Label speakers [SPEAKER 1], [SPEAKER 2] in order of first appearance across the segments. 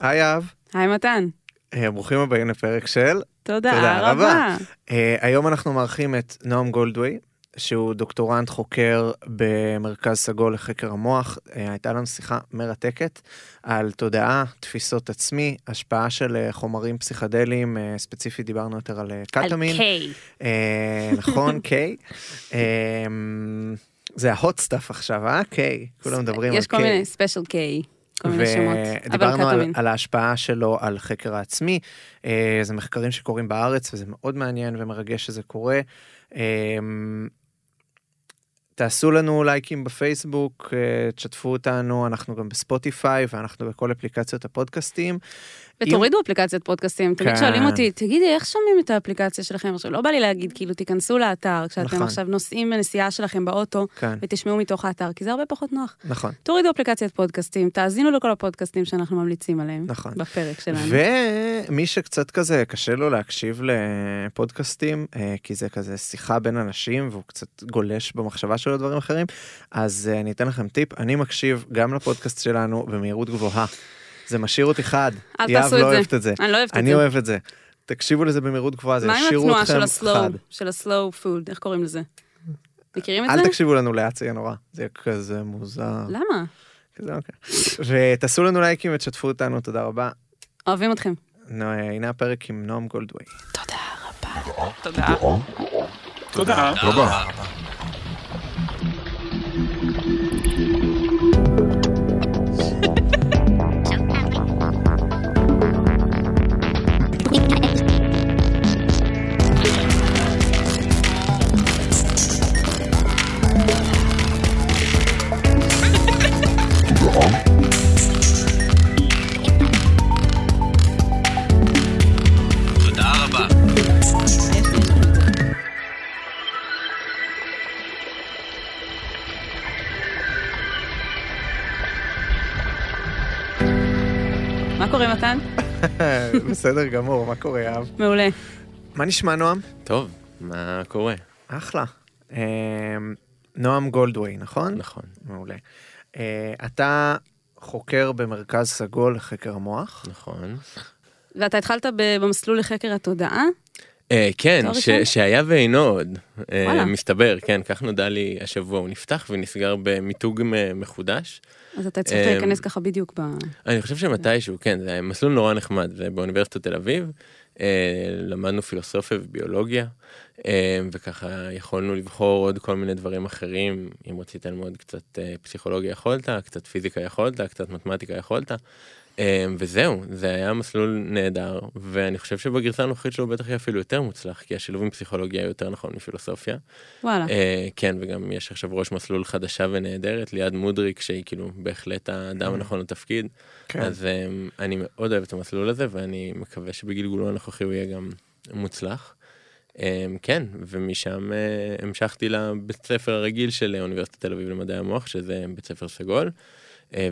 [SPEAKER 1] היי אב,
[SPEAKER 2] היי מתן.
[SPEAKER 1] אה, ברוכים הבאים לפרק של
[SPEAKER 2] תודה,
[SPEAKER 1] תודה רבה.
[SPEAKER 2] רבה.
[SPEAKER 1] אה, היום אנחנו מארחים את נועם גולדווי, שהוא דוקטורנט חוקר במרכז סגול לחקר המוח. אה, הייתה לנו שיחה מרתקת על תודעה, תפיסות עצמי, השפעה של חומרים פסיכדליים, ספציפית דיברנו יותר על קטמין.
[SPEAKER 2] על K.
[SPEAKER 1] אה, נכון, K. זה ה hot stuff עכשיו, אה? K. כולם מדברים על
[SPEAKER 2] יש כל
[SPEAKER 1] K.
[SPEAKER 2] מיני Special K, כל מיני שמות. אבל
[SPEAKER 1] ודיברנו על. על ההשפעה שלו על חקר העצמי. אה, זה מחקרים שקורים בארץ וזה מאוד מעניין ומרגש שזה קורה. אה, תעשו לנו לייקים בפייסבוק, אה, תשתפו אותנו, אנחנו גם בספוטיפיי ואנחנו בכל אפליקציות הפודקאסטים.
[SPEAKER 2] ותורידו אפליקציית פודקאסטים, תמיד
[SPEAKER 1] כן.
[SPEAKER 2] שואלים אותי, תגידי, איך שומעים את האפליקציה שלכם? עכשיו, לא בא לי להגיד, כאילו, תיכנסו לאתר, כשאתם
[SPEAKER 1] נכון.
[SPEAKER 2] עכשיו נוסעים בנסיעה שלכם באוטו,
[SPEAKER 1] כן,
[SPEAKER 2] ותשמעו מתוך האתר, כי זה הרבה פחות נוח.
[SPEAKER 1] נכון,
[SPEAKER 2] תורידו אפליקציית פודקאסטים, תאזינו לכל הפודקאסטים שאנחנו ממליצים עליהם.
[SPEAKER 1] נכון.
[SPEAKER 2] בפרק שלנו.
[SPEAKER 1] ומי שקצת כזה קשה לו להקשיב לפודקאסטים, אה, כי זה כזה שיחה בין אנשים והוא קצת גולש במחשבה שלו דברים אחרים, אז אה, אני אתן לכם טיפ, אני מקשיב גם לפודקאסט שלנו במהירות גבוהה. זה משאיר אותי חד.
[SPEAKER 2] אל
[SPEAKER 1] יהב
[SPEAKER 2] תעשו
[SPEAKER 1] לא
[SPEAKER 2] את זה.
[SPEAKER 1] אוהבת את זה.
[SPEAKER 2] אני לא אוהבת את
[SPEAKER 1] אני
[SPEAKER 2] זה.
[SPEAKER 1] אוהב את זה. תקשיבו לזה במהירות גבוהה, זה
[SPEAKER 2] מה עם התנועה
[SPEAKER 1] אתכם
[SPEAKER 2] של הסלואו,
[SPEAKER 1] חד.
[SPEAKER 2] של הסלואו פוד, איך קוראים לזה? מכירים את זה?
[SPEAKER 1] אל תקשיבו לנו לאט, זה יהיה נורא. זה יהיה כזה מוזר.
[SPEAKER 2] למה?
[SPEAKER 1] כזה אוקיי. ותעשו לנו לייקים ותשתפו אותנו, תודה רבה.
[SPEAKER 2] אוהבים אתכם.
[SPEAKER 1] נו, הנה הפרק עם נועם גולדווי.
[SPEAKER 2] תודה רבה. תודה.
[SPEAKER 3] תודה רבה.
[SPEAKER 1] בסדר גמור, מה קורה יאב?
[SPEAKER 2] מעולה.
[SPEAKER 1] מה נשמע נועם?
[SPEAKER 4] טוב, מה קורה?
[SPEAKER 1] אחלה. אה, נועם גולדווי, נכון?
[SPEAKER 4] נכון.
[SPEAKER 1] מעולה. אה, אתה חוקר במרכז סגול לחקר המוח.
[SPEAKER 4] נכון.
[SPEAKER 2] ואתה התחלת במסלול לחקר התודעה?
[SPEAKER 4] אה, כן? שהיה ואינו עוד. אה. מסתבר, כן, כך נודע לי השבוע. הוא נפתח ונסגר במיתוג מחודש.
[SPEAKER 2] אז אתה הצלחת
[SPEAKER 4] אמ,
[SPEAKER 2] להיכנס ככה בדיוק ב...
[SPEAKER 4] אני חושב שמתישהו, כן, זה מסלול נורא נחמד, זה באוניברסיטת תל אביב. אה, למדנו פילוסופיה וביולוגיה, אה, וככה יכולנו לבחור עוד כל מיני דברים אחרים. אם רצית ללמוד קצת אה, פסיכולוגיה יכולת, קצת פיזיקה יכולת, קצת מתמטיקה יכולת. אה, וזהו, זה היה מסלול נהדר, ואני חושב שבגרסה הנוכחית שלו בטח יהיה אפילו יותר מוצלח, כי השילוב עם פסיכולוגיה יותר נכון מפילוסופיה.
[SPEAKER 2] וואלה.
[SPEAKER 4] אה, כן, וגם יש עכשיו ראש מסלול חדשה ונהדרת, ליעד מודריק, שהיא כאילו בהחלט האדם הנכון לתפקיד.
[SPEAKER 1] כן.
[SPEAKER 4] אז um, אני מאוד אוהב את המסלול הזה ואני מקווה שבגלגולו הנוכחי הוא יהיה גם מוצלח. Um, כן, ומשם uh, המשכתי לבית ספר הרגיל של אוניברסיטת תל אביב למדעי המוח, שזה בית ספר סגול,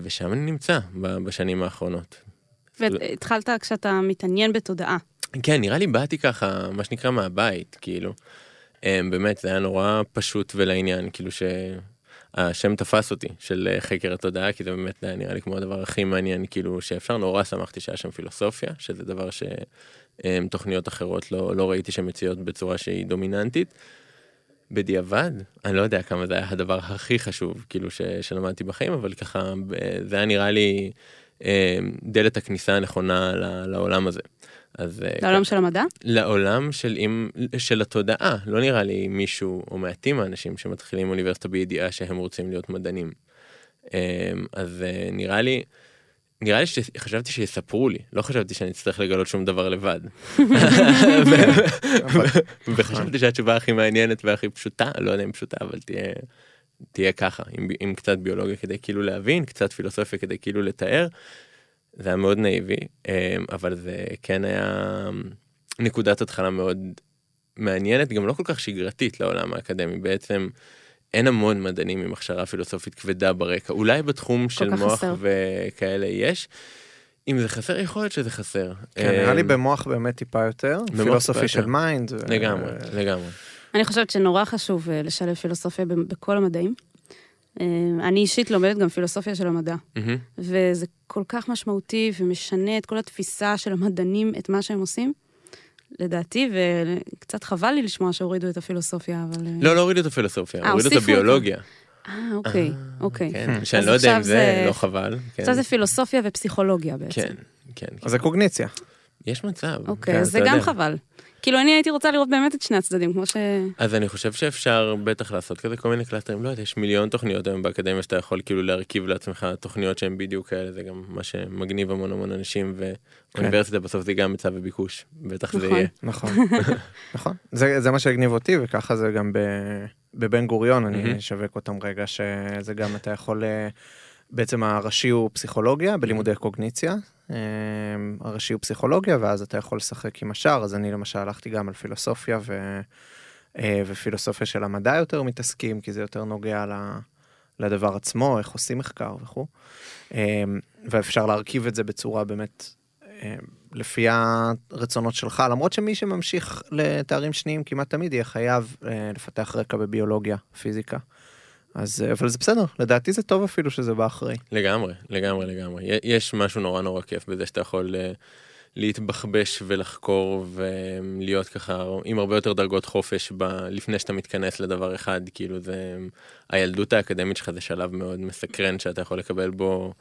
[SPEAKER 4] ושם אני נמצא בשנים האחרונות.
[SPEAKER 2] והתחלת כשאתה מתעניין בתודעה.
[SPEAKER 4] כן, נראה לי באתי ככה, מה שנקרא מהבית, כאילו. Um, באמת, זה היה נורא פשוט ולעניין, כאילו שהשם תפס אותי, של אה, חקר התודעה, כי זה באמת היה נראה לי כמו הדבר הכי מעניין, כאילו, שאפשר. נורא שמחתי שהיה שם פילוסופיה, שזה דבר שתוכניות אחרות לא, לא ראיתי שמציעות בצורה שהיא דומיננטית. בדיעבד, אני לא יודע כמה זה היה הדבר הכי חשוב, כאילו, ש, שלמדתי בחיים, אבל ככה, זה היה נראה לי אה, דלת הכניסה הנכונה לעולם הזה. אז אה,
[SPEAKER 2] לעולם של המדע?
[SPEAKER 4] לעולם של, עם, של התודעה, לא נראה לי מישהו או מעטים האנשים שמתחילים אוניברסיטה בידיעה שהם רוצים להיות מדענים. אמ, אז אה, נראה לי, נראה לי שחשבתי שיספרו לי, לא חשבתי שאני אצטרך לגלות שום דבר לבד. וחשבתי שהתשובה הכי מעניינת והכי פשוטה, לא יודע אם פשוטה, אבל תהיה, תהיה ככה, עם, עם קצת ביולוגיה כדי כאילו להבין, קצת פילוסופיה כדי כאילו לתאר. זה היה מאוד נאיבי, אמ, אבל זה כן היה נקודת התחלה מאוד מעניינת, גם לא כל כך שגרתית לעולם האקדמי. בעצם אין המון מדענים עם הכשרה פילוסופית כבדה ברקע. אולי בתחום של מוח
[SPEAKER 2] חסר.
[SPEAKER 4] וכאלה יש. אם זה חסר, יכול להיות שזה חסר.
[SPEAKER 1] כן, נראה לי
[SPEAKER 4] אמ,
[SPEAKER 1] במוח באמת טיפה יותר.
[SPEAKER 4] philosophy
[SPEAKER 1] של. mind.
[SPEAKER 4] לגמרי, לגמרי.
[SPEAKER 2] אני חושבת שנורא חשוב אה, לשלב פילוסופיה בכל המדעים. אה, אני אישית לומדת גם פילוסופיה של המדע. וזה כל כך משמעותי ומשנה את כל התפיסה של המדענים, את מה שהם עושים, לדעתי, וקצת חבל לי לשמוע שהורידו את הפילוסופיה, אבל... אה,
[SPEAKER 4] לא, לא הורידו את הפילוסופיה,
[SPEAKER 2] אה,
[SPEAKER 4] הורידו את. הביולוגיה.
[SPEAKER 2] אה, אוקיי, אוקיי.
[SPEAKER 4] כן, שאני
[SPEAKER 2] אז
[SPEAKER 4] לא יודע אם זה לא חבל. כן.
[SPEAKER 2] עכשיו זה פילוסופיה ופסיכולוגיה בעצם.
[SPEAKER 4] כן, כן.
[SPEAKER 1] אז זה קוגניציה.
[SPEAKER 4] יש מצב.
[SPEAKER 2] אוקיי,
[SPEAKER 4] כן,
[SPEAKER 2] אז זה גם. חבל. כאילו, אני הייתי רוצה לראות באמת את שני הצדדים, כמו ש...
[SPEAKER 4] אז אני חושב שאפשר בטח לעשות כזה כל מיני קלאסטרים, לא יודע, יש מיליון תוכניות היום באקדמיה שאתה יכול כאילו להרכיב לעצמך תוכניות שהן בדיוק כאלה, זה גם מה שמגניב המון המון אנשים, ואוניברסיטה בסוף זה גם היצע וביקוש, בטח זה
[SPEAKER 2] נכון.
[SPEAKER 4] יהיה.
[SPEAKER 1] נכון, נכון. זה, זה מה שהגניב אותי, וככה זה גם ב, בבן גוריון, אני. אשווק אותם רגע, שזה גם אתה יכול... אה, בעצם הראשי הוא פסיכולוגיה בלימודי קוגניציה, הראשי הוא פסיכולוגיה, ואז אתה יכול לשחק עם השאר, אז אני למשל הלכתי גם על פילוסופיה ו, אה, ופילוסופיה של המדע יותר מתעסקים, כי זה יותר נוגע ל, לדבר עצמו, איך עושים מחקר וכו', אה, ואפשר להרכיב את זה בצורה באמת אה, לפי הרצונות שלך, למרות שמי שממשיך לתארים שניים כמעט תמיד יהיה חייב אה, לפתח רקע בביולוגיה, פיזיקה. אז, אה, אבל זה בסדר, לדעתי זה טוב אפילו שזה בא אחרי.
[SPEAKER 4] לגמרי, לגמרי, לגמרי. יש משהו נורא נורא כיף בזה שאתה יכול אה, להתבחבש ולחקור ולהיות ככה עם הרבה יותר דרגות חופש ב... לפני שאתה מתכנס לדבר אחד, כאילו זה... הילדות האקדמית שלך זה שלב מאוד מסקרן שאתה יכול לקבל בו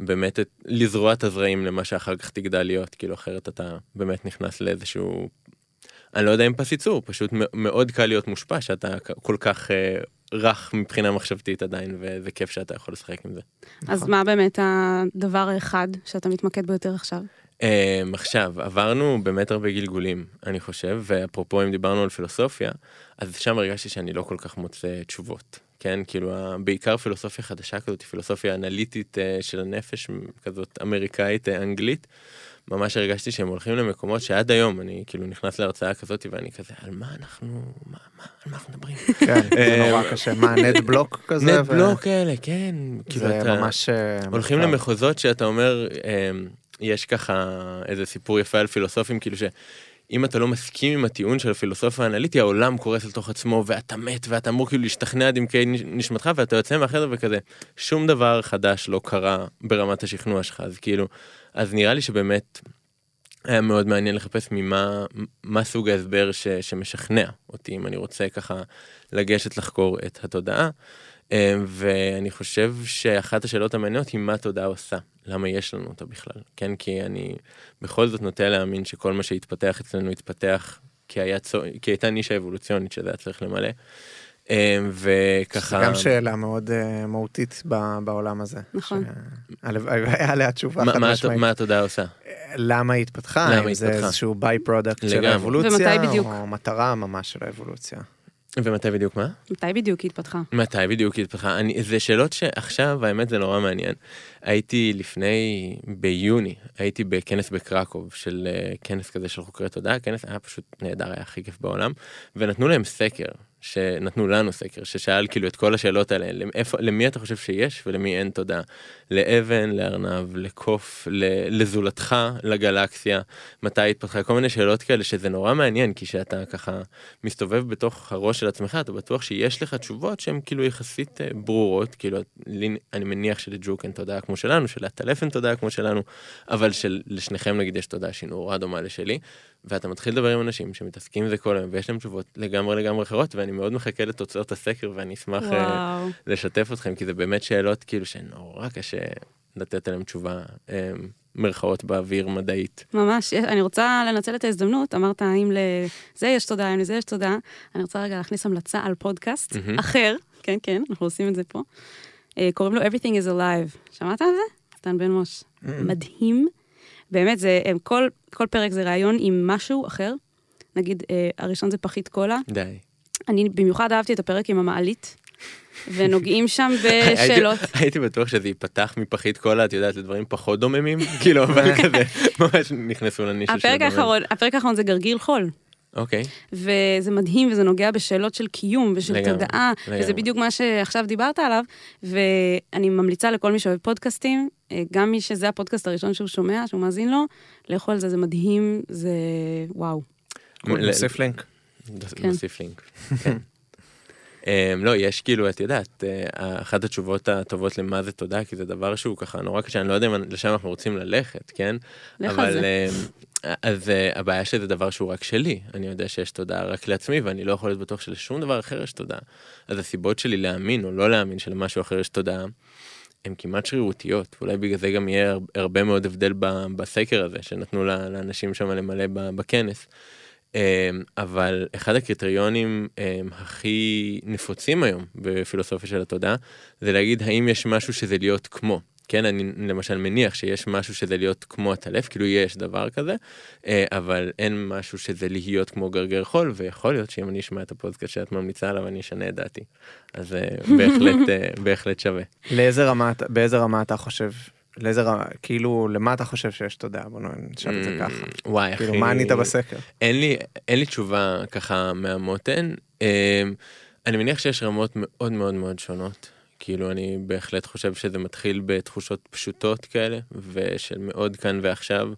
[SPEAKER 4] באמת את... לזרוע את הזרעים למה שאחר כך תגדל להיות, כאילו אחרת אתה באמת נכנס לאיזשהו... אני לא יודע אם פס ייצור, פשוט מאוד קל להיות מושפע שאתה כל כך אה, רך מבחינה מחשבתית עדיין, וזה כיף שאתה יכול לשחק עם זה.
[SPEAKER 2] אז
[SPEAKER 1] נכון.
[SPEAKER 2] מה באמת הדבר האחד שאתה מתמקד בו יותר עכשיו?
[SPEAKER 4] Um, עכשיו, עברנו באמת הרבה גלגולים, אני חושב, ואפרופו אם דיברנו על פילוסופיה, אז שם הרגשתי שאני לא כל כך מוצא תשובות, כן? כאילו, בעיקר פילוסופיה חדשה כזאת, פילוסופיה אנליטית uh, של הנפש, כזאת אמריקאית, uh, אנגלית. ממש הרגשתי שהם הולכים למקומות שעד היום אני כאילו נכנס להרצאה כזאת ואני כזה על מה אנחנו מה, מה על מה אנחנו מדברים
[SPEAKER 1] כן, זה נורא קשה. מה, נט בלוק כזה?
[SPEAKER 4] נט בלוק כאלה כן כאילו
[SPEAKER 1] זה ממש... אה,
[SPEAKER 4] הולכים. למחוזות שאתה אומר, אמ, יש ככה איזה סיפור יפה על פילוסופים, כאילו שאם אתה לא מסכים עם הטיעון של הפילוסוף האנליטי, העולם קורס לתוך עצמו, ואתה מת, ואתה אמור כאילו להשתכנע עד עמקי נש- נשמתך, ואתה יוצא מהחדר וכזה, שום דבר חדש לא קרה ברמת השכנוע שלך, אז כאילו, אז נראה לי שבאמת היה מאוד מעניין לחפש ממה מה סוג ההסבר ש, שמשכנע אותי, אם אני רוצה ככה לגשת לחקור את התודעה. אה, ואני חושב שאחת השאלות המעניינות היא מה תודעה עושה, למה יש לנו אותה בכלל, כן? כי אני בכל זאת נוטה להאמין שכל מה שהתפתח אצלנו התפתח כי, היה צו... כי הייתה נישה אבולוציונית שזה היה צריך למלא. אה, וככה...
[SPEAKER 1] זה גם שאלה מאוד אה, מהותית ב- בעולם הזה.
[SPEAKER 2] נכון.
[SPEAKER 1] והיה עליה תשובה
[SPEAKER 4] מה,
[SPEAKER 1] חד משמעית.
[SPEAKER 4] מה התודעה עושה?
[SPEAKER 1] למה היא התפתחה?
[SPEAKER 4] למה
[SPEAKER 1] אם
[SPEAKER 4] היא
[SPEAKER 1] זה
[SPEAKER 4] התפתחה?
[SPEAKER 1] איזשהו by-product של. האבולוציה? או מטרה ממש של האבולוציה.
[SPEAKER 4] ומתי בדיוק מה?
[SPEAKER 2] מתי בדיוק היא התפתחה?
[SPEAKER 4] מתי בדיוק היא התפתחה? אני, זה שאלות שעכשיו, האמת זה נורא מעניין. הייתי לפני, ביוני, הייתי בכנס בקרקוב, של אה, כנס כזה של חוקרי תודעה, הכנס היה פשוט נהדר, היה הכי כיף בעולם, ונתנו להם סקר, שנתנו לנו סקר, ששאל כאילו את כל השאלות האלה, לאיפה, למי אתה חושב שיש ולמי אין תודעה? לאבן, לארנב, לקוף, לזולתך, לגלקסיה, מתי התפתחה, כל מיני שאלות כאלה, שזה נורא מעניין, כי שאתה ככה מסתובב בתוך הראש של עצמך, אתה בטוח שיש לך תשובות שהן כאילו יחסית אה, ברורות, כאילו, לי, אני מניח שלג'וק אין תודעה כמו שלנו, שלעטלף אין תודעה כמו שלנו, אבל שלשניכם נגיד יש תודעה שהיא נורא דומה לשלי, ואתה מתחיל לדבר עם אנשים שמתעסקים עם זה כל היום, ויש להם תשובות לגמרי לגמרי אחרות, ואני מאוד מחכה לתוצאות הסקר, ואני אשמח אה,
[SPEAKER 2] וואו.
[SPEAKER 4] לשתף אתכם, כי זה באמת שאלות כאילו שנורא קשה לתת עליהן תשובה, אה, מרכאות באוויר מדעית.
[SPEAKER 2] ממש, יש- אני רוצה לנצל את ההזדמנות, אמרת האם לזה יש תודעה, אם לזה יש תודעה, אני רוצה רגע להכניס המלצה על פודקאסט
[SPEAKER 4] מהמם.
[SPEAKER 2] אחר, כן, כן, אנחנו עושים את זה פה. אה, קוראים לו Everything is Alive. שמעת על זה? סטן בן מוש. מדהים. באמת, זה, הם, כל, כל פרק זה ראיון עם משהו אחר. נגיד, אה, הראשון זה פחית קולה.
[SPEAKER 4] די.
[SPEAKER 2] אני במיוחד אהבתי את הפרק עם המעלית, ונוגעים שם בשאלות.
[SPEAKER 4] הייתי, הייתי בטוח שזה ייפתח מפחית קולה, את יודעת, לדברים פחות דוממים, כאילו, אבל כזה, ממש נכנסו לנישה של.
[SPEAKER 2] האחרון, הפרק האחרון זה גרגיל חול.
[SPEAKER 4] אוקיי,
[SPEAKER 2] וזה מדהים, וזה נוגע בשאלות של קיום ושל
[SPEAKER 4] לגמרי,
[SPEAKER 2] תודעה,
[SPEAKER 4] לגמרי.
[SPEAKER 2] וזה בדיוק מה שעכשיו דיברת עליו, ואני ממליצה לכל מי שאוהב פודקאסטים, אה, גם מי שזה הפודקאסט הראשון שהוא שומע, שהוא מאזין לו, לכו על זה, זה מדהים, זה וואו.
[SPEAKER 1] נוסיף לינק.
[SPEAKER 4] נוס-
[SPEAKER 2] כן.
[SPEAKER 4] נוסיף לינק. כן. אמ, לא, יש כאילו, את יודעת, אה, אחת התשובות הטובות למה זה תודה, כי זה דבר שהוא ככה נורא קשה, אני לא יודע אם לשם אנחנו רוצים ללכת, כן?
[SPEAKER 2] לך על זה.
[SPEAKER 4] אז אה, הבעיה שזה דבר שהוא רק שלי, אני יודע שיש תודה רק לעצמי ואני לא יכול להיות בטוח שלשום דבר אחר יש תודה. אז הסיבות שלי להאמין או לא להאמין שלמשהו אחר יש תודה, הן כמעט שרירותיות, ואולי בגלל זה גם יהיה הרבה מאוד הבדל בסקר הזה שנתנו לאנשים שם למלא בכנס. אמ, אבל אחד הקריטריונים אמ, הכי נפוצים היום בפילוסופיה של התודעה זה להגיד האם יש משהו שזה להיות כמו. כן, אני למשל מניח שיש משהו שזה להיות כמו הטלף, כאילו יש דבר כזה, אה, אבל אין משהו שזה להיות כמו גרגר חול, ויכול להיות שאם אני אשמע את הפודקאסט שאת ממליצה עליו, אני אשנה את דעתי. אז אה, בהחלט, אה, בהחלט שווה.
[SPEAKER 1] לאיזה רמה, באיזה רמה אתה חושב, לאיזה רמה, כאילו, למה אתה חושב שיש תודה? בוא נשאל את זה ככה.
[SPEAKER 4] Mm, וואי, אחי.
[SPEAKER 1] כאילו, מה ענית בסקר?
[SPEAKER 4] אין לי, אין לי תשובה ככה מהמותן. אה, אני מניח שיש רמות מאוד מאוד מאוד שונות. כאילו אני בהחלט חושב שזה מתחיל בתחושות פשוטות כאלה ושל מאוד כאן ועכשיו.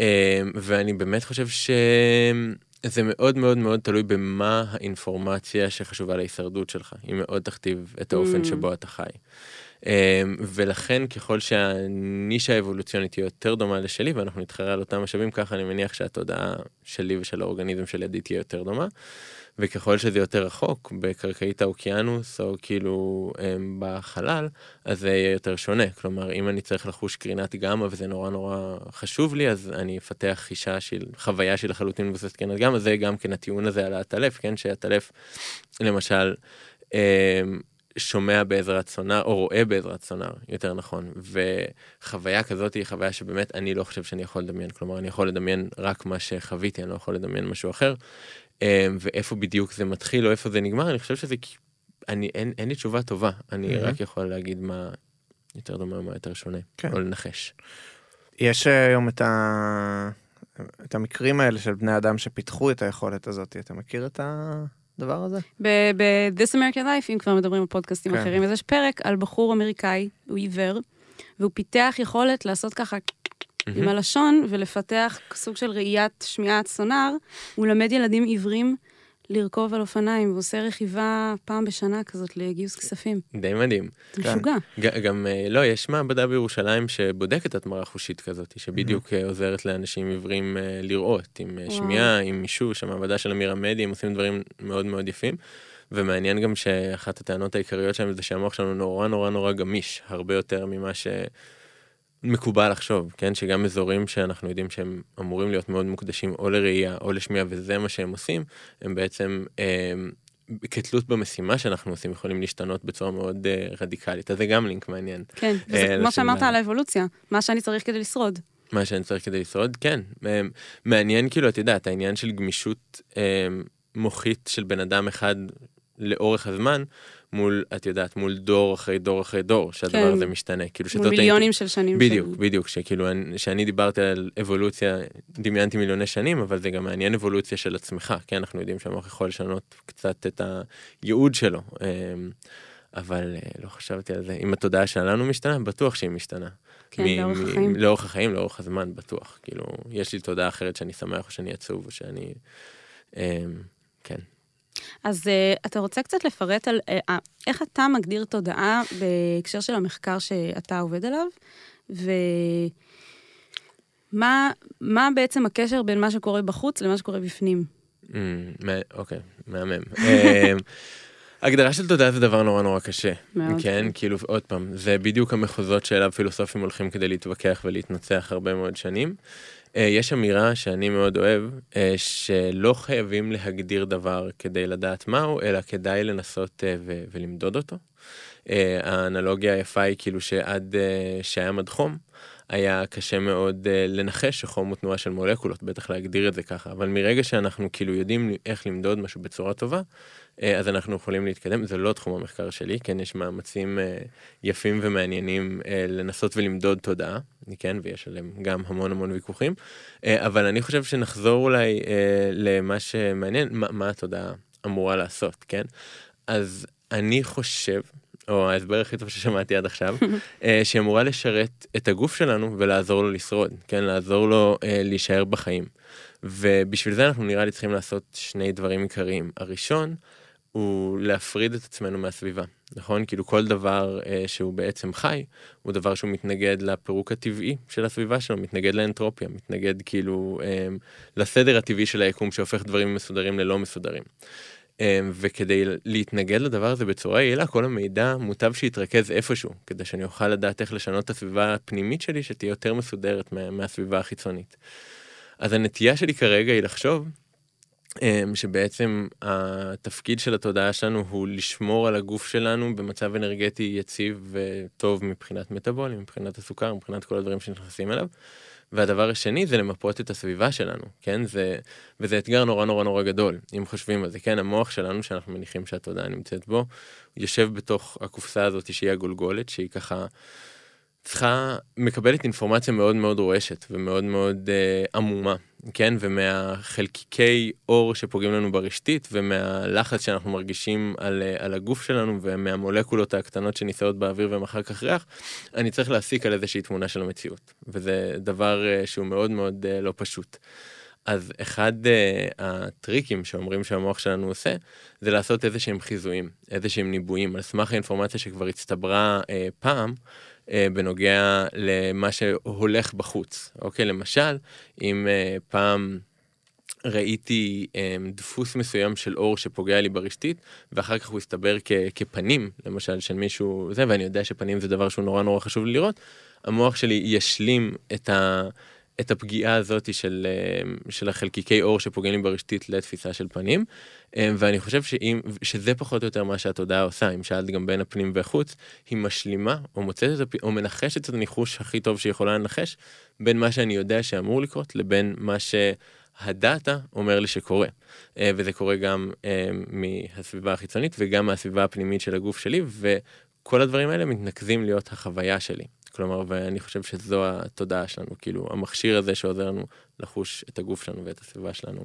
[SPEAKER 4] אה, ואני באמת חושב שזה מאוד מאוד מאוד תלוי במה האינפורמציה שחשובה להישרדות שלך. היא מאוד תכתיב את האופן
[SPEAKER 2] Mm.
[SPEAKER 4] שבו אתה חי. אה, ולכן ככל שהנישה האבולוציונית היא יותר דומה לשלי ואנחנו נתחרה על אותם משאבים ככה אני מניח שהתודעה שלי ושל האורגניזם של ידי תהיה יותר דומה. וככל שזה יותר רחוק בקרקעית האוקיינוס או כאילו הם, בחלל אז זה יהיה יותר שונה כלומר אם אני צריך לחוש קרינת גמא וזה נורא נורא חשוב לי אז אני אפתח חישה של חוויה של לחלוטין מבוססת קרינת גמא זה גם כן הטיעון הזה על העטלף כן שהעטלף למשל. אמ, שומע בעזרת סונאר או רואה בעזרת סונאר יותר נכון וחוויה כזאת היא חוויה שבאמת אני לא חושב שאני יכול לדמיין כלומר אני יכול לדמיין רק מה שחוויתי אני לא יכול לדמיין משהו אחר. אמ, ואיפה בדיוק זה מתחיל או איפה זה נגמר אני חושב שזה אני אין, אין לי תשובה טובה אני
[SPEAKER 1] מהמם.
[SPEAKER 4] רק יכול להגיד מה יותר דומה ומה יותר שונה
[SPEAKER 1] כן.
[SPEAKER 4] או לנחש.
[SPEAKER 1] יש היום את, ה... את המקרים האלה של בני אדם שפיתחו את היכולת הזאת, אתה מכיר את הדבר הזה?
[SPEAKER 2] ב- ב-This American Life, אם כבר מדברים על פודקאסטים
[SPEAKER 1] כן.
[SPEAKER 2] אחרים, אז יש פרק על בחור אמריקאי, הוא עיוור, והוא פיתח יכולת לעשות ככה עם הלשון ולפתח סוג של ראיית שמיעת סונאר. הוא מלמד ילדים עיוורים לרכוב על אופניים, ועושה רכיבה פעם בשנה כזאת לגיוס כספים.
[SPEAKER 4] די מדהים.
[SPEAKER 2] זה
[SPEAKER 1] כן.
[SPEAKER 2] משוגע.
[SPEAKER 4] ג- גם אה, לא יש מעבדה בירושלים שבודקת התמרה חושית כזאת שבדיוק אה, עוזרת לאנשים עיוורים אה, לראות עם
[SPEAKER 2] וואו.
[SPEAKER 4] שמיעה עם מישוש המעבדה של אמיר עמדי הם עושים דברים מאוד מאוד יפים. ומעניין גם שאחת הטענות העיקריות שלהם זה שהמוח שלנו נורא נורא נורא גמיש הרבה יותר ממה שמקובל לחשוב כן שגם אזורים שאנחנו יודעים שהם אמורים להיות מאוד מוקדשים או לראייה או לשמיעה וזה מה שהם עושים הם בעצם. אה, כתלות במשימה שאנחנו עושים יכולים להשתנות בצורה מאוד uh, רדיקלית אז זה גם לינק מעניין
[SPEAKER 2] כן,
[SPEAKER 4] אה,
[SPEAKER 2] וזה כמו שאמרת. על האבולוציה, מה שאני צריך כדי לשרוד.
[SPEAKER 4] מה שאני צריך כדי לשרוד כן אה, מעניין כאילו את יודעת העניין של גמישות אה, מוחית של בן אדם אחד לאורך הזמן מול את יודעת מול דור אחרי דור אחרי דור שהדבר
[SPEAKER 2] כן.
[SPEAKER 4] הזה משתנה כאילו
[SPEAKER 2] מול מיליונים של שנים.
[SPEAKER 4] בדיוק
[SPEAKER 2] של...
[SPEAKER 4] בדיוק שכאילו אני- שאני דיברתי על אבולוציה דמיינתי מיליוני שנים אבל זה גם מעניין אבולוציה של עצמך כן אנחנו יודעים שהמוח יכול לשנות קצת את הייעוד שלו אמ, אבל אה, לא חשבתי על זה אם התודעה שלנו משתנה בטוח שהיא משתנה.
[SPEAKER 2] כן,
[SPEAKER 4] מ-
[SPEAKER 2] לאורך החיים.
[SPEAKER 4] לאורך החיים לאורך הזמן בטוח כאילו יש לי תודעה אחרת שאני שמח או שאני עצוב או שאני. אמ, כן.
[SPEAKER 2] אז uh, אתה רוצה קצת לפרט על uh, איך אתה מגדיר תודעה בהקשר של המחקר שאתה עובד עליו, ומה מה בעצם הקשר בין מה שקורה בחוץ למה שקורה בפנים?
[SPEAKER 4] מה- אוקיי מהמם. אמ, הגדרה של תודעה זה דבר נורא נורא קשה.
[SPEAKER 2] מאוד.
[SPEAKER 4] כן, כאילו עוד פעם, זה בדיוק המחוזות שאליו פילוסופים הולכים כדי להתווכח ולהתנצח הרבה מאוד שנים. אה, יש אמירה שאני מאוד אוהב, אה, שלא חייבים להגדיר דבר כדי לדעת מהו, אלא כדאי לנסות אה, ו- ולמדוד אותו. האנלוגיה היפה היא כאילו שעד שהיה מד חום, היה קשה מאוד לנחש שחום הוא תנועה של מולקולות, בטח להגדיר את זה ככה, אבל מרגע שאנחנו כאילו יודעים איך למדוד משהו בצורה טובה, אז אנחנו יכולים להתקדם, זה לא תחום המחקר שלי, כן, יש מאמצים אה, יפים ומעניינים אה, לנסות ולמדוד תודעה, כן, ויש עליהם גם המון המון ויכוחים, אה, אבל אני חושב שנחזור אולי אה, למה שמעניין, מה, מה התודעה אמורה לעשות, כן? אז אני חושב, או ההסבר הכי טוב ששמעתי עד עכשיו, אה, שהיא אמורה לשרת את הגוף שלנו ולעזור לו לשרוד, כן, לעזור לו אה, להישאר בחיים. ובשביל זה אנחנו נראה לי צריכים לעשות שני דברים עיקריים. הראשון, הוא להפריד את עצמנו מהסביבה, נכון? כאילו כל דבר אה, שהוא בעצם חי, הוא דבר שהוא מתנגד לפירוק הטבעי של הסביבה שלו, מתנגד לאנטרופיה, מתנגד כאילו אה, לסדר הטבעי של היקום שהופך דברים מסודרים ללא מסודרים. אה, וכדי להתנגד לדבר הזה בצורה יעילה, כל המידע מוטב שיתרכז איפשהו, כדי שאני אוכל לדעת איך לשנות את הסביבה הפנימית שלי, שתהיה יותר מסודרת מה, מהסביבה החיצונית. אז הנטייה שלי כרגע היא לחשוב שבעצם התפקיד של התודעה שלנו הוא לשמור על הגוף שלנו במצב אנרגטי יציב וטוב מבחינת מטאבולי, מבחינת הסוכר, מבחינת כל הדברים שנכנסים אליו. והדבר השני זה למפות את הסביבה שלנו, כן? זה, וזה אתגר נורא נורא נורא גדול, אם חושבים על זה, כן? המוח שלנו, שאנחנו מניחים שהתודעה נמצאת בו, יושב בתוך הקופסה הזאת שהיא הגולגולת, שהיא ככה צריכה, מקבלת אינפורמציה מאוד מאוד רועשת ומאוד מאוד אה, עמומה, כן? ומהחלקיקי אור שפוגעים לנו ברשתית ומהלחץ שאנחנו מרגישים על, אה, על הגוף שלנו ומהמולקולות הקטנות שנישאות באוויר והן אחר כך ריח, אני צריך להסיק על איזושהי תמונה של המציאות. וזה דבר אה, שהוא מאוד מאוד אה, לא פשוט. אז אחד uh, הטריקים שאומרים שהמוח שלנו עושה, זה לעשות איזה שהם חיזויים, איזה שהם ניבויים, על סמך האינפורמציה שכבר הצטברה uh, פעם, אה, בנוגע למה שהולך בחוץ. אוקיי, למשל, אם אה, פעם ראיתי אה, דפוס מסוים של אור שפוגע לי ברשתית, ואחר כך הוא הסתבר כ- כפנים, למשל, של מישהו זה, ואני יודע שפנים זה דבר שהוא נורא נורא חשוב לי לראות, המוח שלי ישלים את ה... את הפגיעה הזאת של, אה, של החלקיקי אור שפוגעים לי ברשתית לתפיסה של פנים. אה, ואני חושב שאם, שזה פחות או יותר מה שהתודעה עושה, אם שאלת גם בין הפנים והחוץ, היא משלימה או מוצאת את. או מנחשת את הניחוש הכי טוב שהיא יכולה לנחש, בין מה שאני יודע שאמור לקרות לבין מה שהדאטה אומר לי שקורה. אה, וזה קורה גם מהסביבה החיצונית וגם מהסביבה הפנימית של הגוף שלי, וכל הדברים האלה מתנקזים להיות החוויה שלי. כלומר, ואני חושב שזו התודעה שלנו, כאילו, המכשיר הזה שעוזר לנו לחוש את הגוף שלנו ואת הסביבה שלנו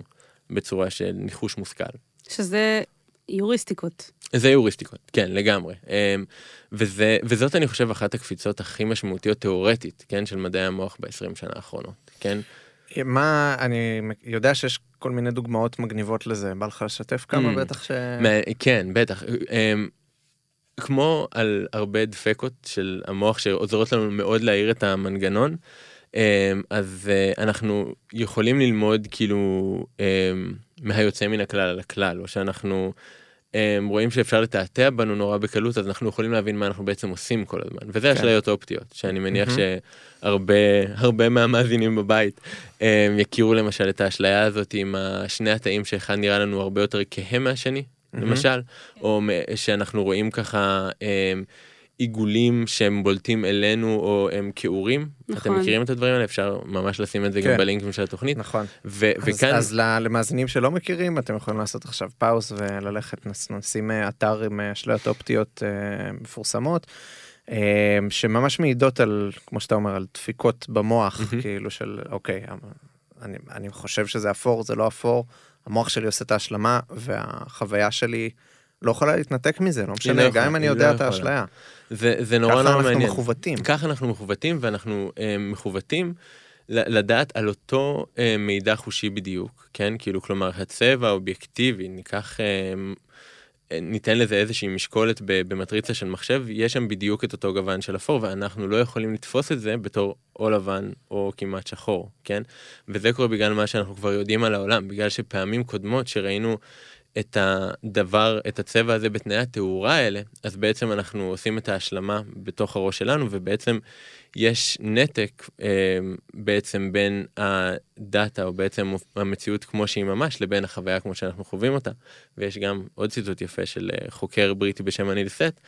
[SPEAKER 4] בצורה של ניחוש מושכל.
[SPEAKER 2] שזה יוריסטיקות.
[SPEAKER 4] זה יוריסטיקות, כן, לגמרי. אמ, וזה, וזאת, אני חושב, אחת הקפיצות הכי משמעותיות תיאורטית, כן, של מדעי המוח ב-20 שנה האחרונות, כן?
[SPEAKER 1] מה, אני יודע שיש כל מיני דוגמאות מגניבות לזה, בא לך לשתף כמה mm. בטח ש...
[SPEAKER 4] כן, בטח. כמו על הרבה דפקות של המוח שעוזרות לנו מאוד להעיר את המנגנון, אמ, אז אה, אנחנו יכולים ללמוד כאילו אמ, מהיוצא מן הכלל על הכלל, או שאנחנו אמ, רואים שאפשר לתעתע בנו נורא בקלות, אז אנחנו יכולים להבין מה אנחנו בעצם עושים כל הזמן. וזה כן. אשליות אופטיות, שאני מניח שהרבה הרבה מהמאזינים בבית יכירו למשל את האשליה הזאת עם שני התאים שאחד נראה לנו הרבה יותר כהה מהשני, למשל, או שאנחנו רואים ככה אמ, עיגולים שהם בולטים אלינו או הם כעורים. נכון. אתם מכירים את הדברים האלה? אפשר ממש לשים את זה כן. גם בלינקים של התוכנית.
[SPEAKER 1] נכון. ו- אז, וכאן... אז למאזינים שלא מכירים, אתם יכולים לעשות עכשיו פאוס וללכת, נשים אה, אתר עם אה, אשליות אופטיות אה, מפורסמות. שממש מעידות על, כמו שאתה אומר, על דפיקות במוח, mm-hmm. כאילו של, אוקיי, אני, אני חושב שזה אפור, זה לא אפור, המוח שלי עושה את ההשלמה, והחוויה שלי לא יכולה להתנתק מזה, לא משנה, לא גם אם אני יודע לא את האשליה.
[SPEAKER 4] זה, זה נורא נורא מעניין.
[SPEAKER 1] ככה אנחנו מכוותים.
[SPEAKER 4] ככה אנחנו מכוותים, ואנחנו אה, מכוותים לדעת על אותו אה, מידע חושי בדיוק, כן? כאילו, כלומר, הצבע האובייקטיבי, ניקח אה, ניתן לזה איזושהי משקולת במטריצה של מחשב, יש שם בדיוק את אותו גוון של אפור, ואנחנו לא יכולים לתפוס את זה בתור או לבן או כמעט שחור, כן? וזה קורה בגלל מה שאנחנו כבר יודעים על העולם, בגלל שפעמים קודמות שראינו את הדבר, את הצבע הזה בתנאי התאורה האלה, אז בעצם אנחנו עושים את ההשלמה בתוך הראש שלנו, ובעצם יש נתק אה, בעצם בין הדאטה, או בעצם המציאות כמו שהיא ממש, לבין החוויה כמו שאנחנו חווים אותה. ויש גם עוד ציטוט יפה של אה, חוקר בריטי בשם אניל סת',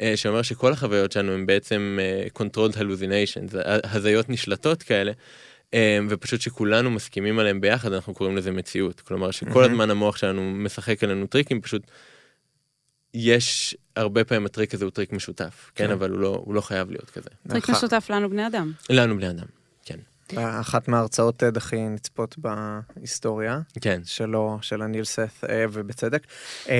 [SPEAKER 4] אה, שאומר שכל החוויות שלנו הם בעצם אה, controlled hallucinations, הזיות נשלטות כאלה. אמ, ופשוט שכולנו מסכימים עליהם ביחד אנחנו קוראים לזה מציאות כלומר שכל הזמן המוח שלנו משחק עלינו טריקים פשוט. יש הרבה פעמים הטריק הזה הוא טריק משותף כן, כן אבל הוא לא הוא לא חייב להיות כזה.
[SPEAKER 2] טריק משותף לנו בני אדם.
[SPEAKER 4] לנו בני אדם. כן.
[SPEAKER 1] אחת מההרצאות TED הכי נצפות בהיסטוריה כן שלו של הניל סת אה, ובצדק. אמ,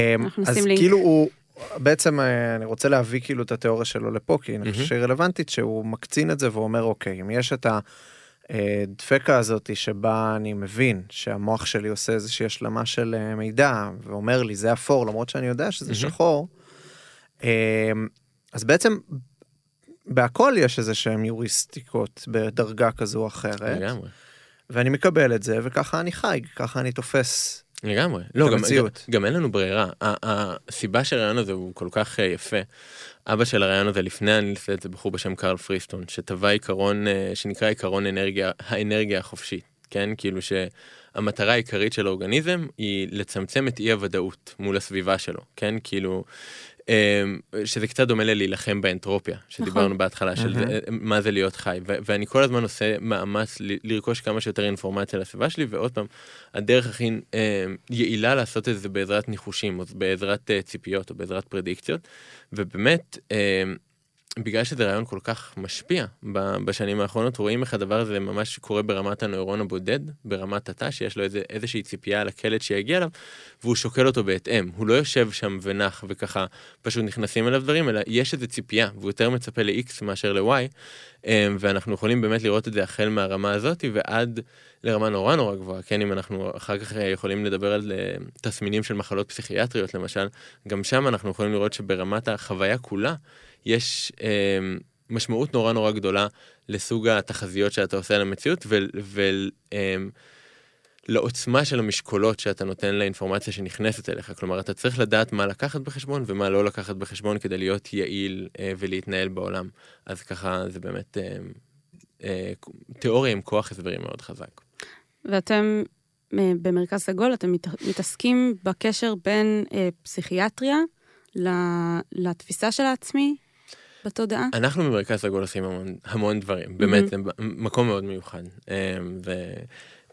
[SPEAKER 1] אז כאילו הוא בעצם אה, אני רוצה להביא כאילו את התיאוריה שלו לפה כי אני חושב שהיא רלוונטית שהוא מקצין את זה ואומר אוקיי אם יש את ה... הדפקה הזאת שבה אני מבין שהמוח שלי עושה איזושהי השלמה של אה, מידע ואומר לי זה אפור למרות שאני יודע שזה
[SPEAKER 4] מהמם.
[SPEAKER 1] שחור. אה, אז בעצם בהכל יש איזה שהם יוריסטיקות בדרגה כזו או אחרת
[SPEAKER 4] לגמרי.
[SPEAKER 1] ואני מקבל את זה וככה אני חי ככה אני תופס.
[SPEAKER 4] לגמרי. לא, גם, גם. גם אין לנו ברירה. הסיבה שהרעיון הזה הוא כל כך אה, יפה. אבא של הרעיון הזה לפני הנילסט זה בחור בשם קרל פריסטון, שטבע עיקרון אה, שנקרא עיקרון אנרגיה, האנרגיה החופשית. כן, כאילו שהמטרה העיקרית של האורגניזם היא לצמצם את אי הוודאות מול הסביבה שלו, כן, כאילו, שזה קצת דומה ללהילחם באנטרופיה, שדיברנו
[SPEAKER 2] נכון.
[SPEAKER 4] בהתחלה, של. זה, מה זה להיות חי, ו- ואני כל הזמן עושה מאמץ לרכוש כמה שיותר אינפורמציה לסביבה שלי, ועוד פעם, הדרך הכי אה, יעילה לעשות את זה בעזרת ניחושים, או בעזרת אה, ציפיות, או בעזרת פרדיקציות, ובאמת, אה, בגלל שזה רעיון כל כך משפיע בשנים האחרונות, רואים איך הדבר הזה ממש קורה ברמת הנוירון הבודד, ברמת התא, שיש לו איזה, איזושהי ציפייה לקלט שיגיע אליו, והוא שוקל אותו בהתאם. הוא לא יושב שם ונח וככה פשוט נכנסים אליו דברים, אלא יש איזו ציפייה, והוא יותר מצפה ל-X מאשר ל-Y, אמ, ואנחנו יכולים באמת לראות את זה החל מהרמה הזאת ועד לרמה נורא נורא גבוהה, כן, אם אנחנו אחר כך אה, יכולים לדבר על אה, תסמינים של מחלות פסיכיאטריות למשל, גם שם אנחנו יכולים לראות שברמת החוויה כולה, יש אמ, משמעות נורא נורא גדולה לסוג התחזיות שאתה עושה על המציאות ולעוצמה של המשקולות שאתה נותן לאינפורמציה שנכנסת אליך. כלומר, אתה צריך לדעת מה לקחת בחשבון ומה לא לקחת בחשבון כדי להיות יעיל אה, ולהתנהל בעולם. אז ככה זה באמת אה, אה, תיאוריה עם כוח הסברים מאוד חזק.
[SPEAKER 2] ואתם אה, במרכז סגול, אתם מת, מתעסקים בקשר בין אה, פסיכיאטריה לתפיסה של העצמי בתודעה?
[SPEAKER 4] אנחנו במרכז סגול עושים המון, המון דברים, באמת, זה מקום מאוד מיוחד. אמ, ו...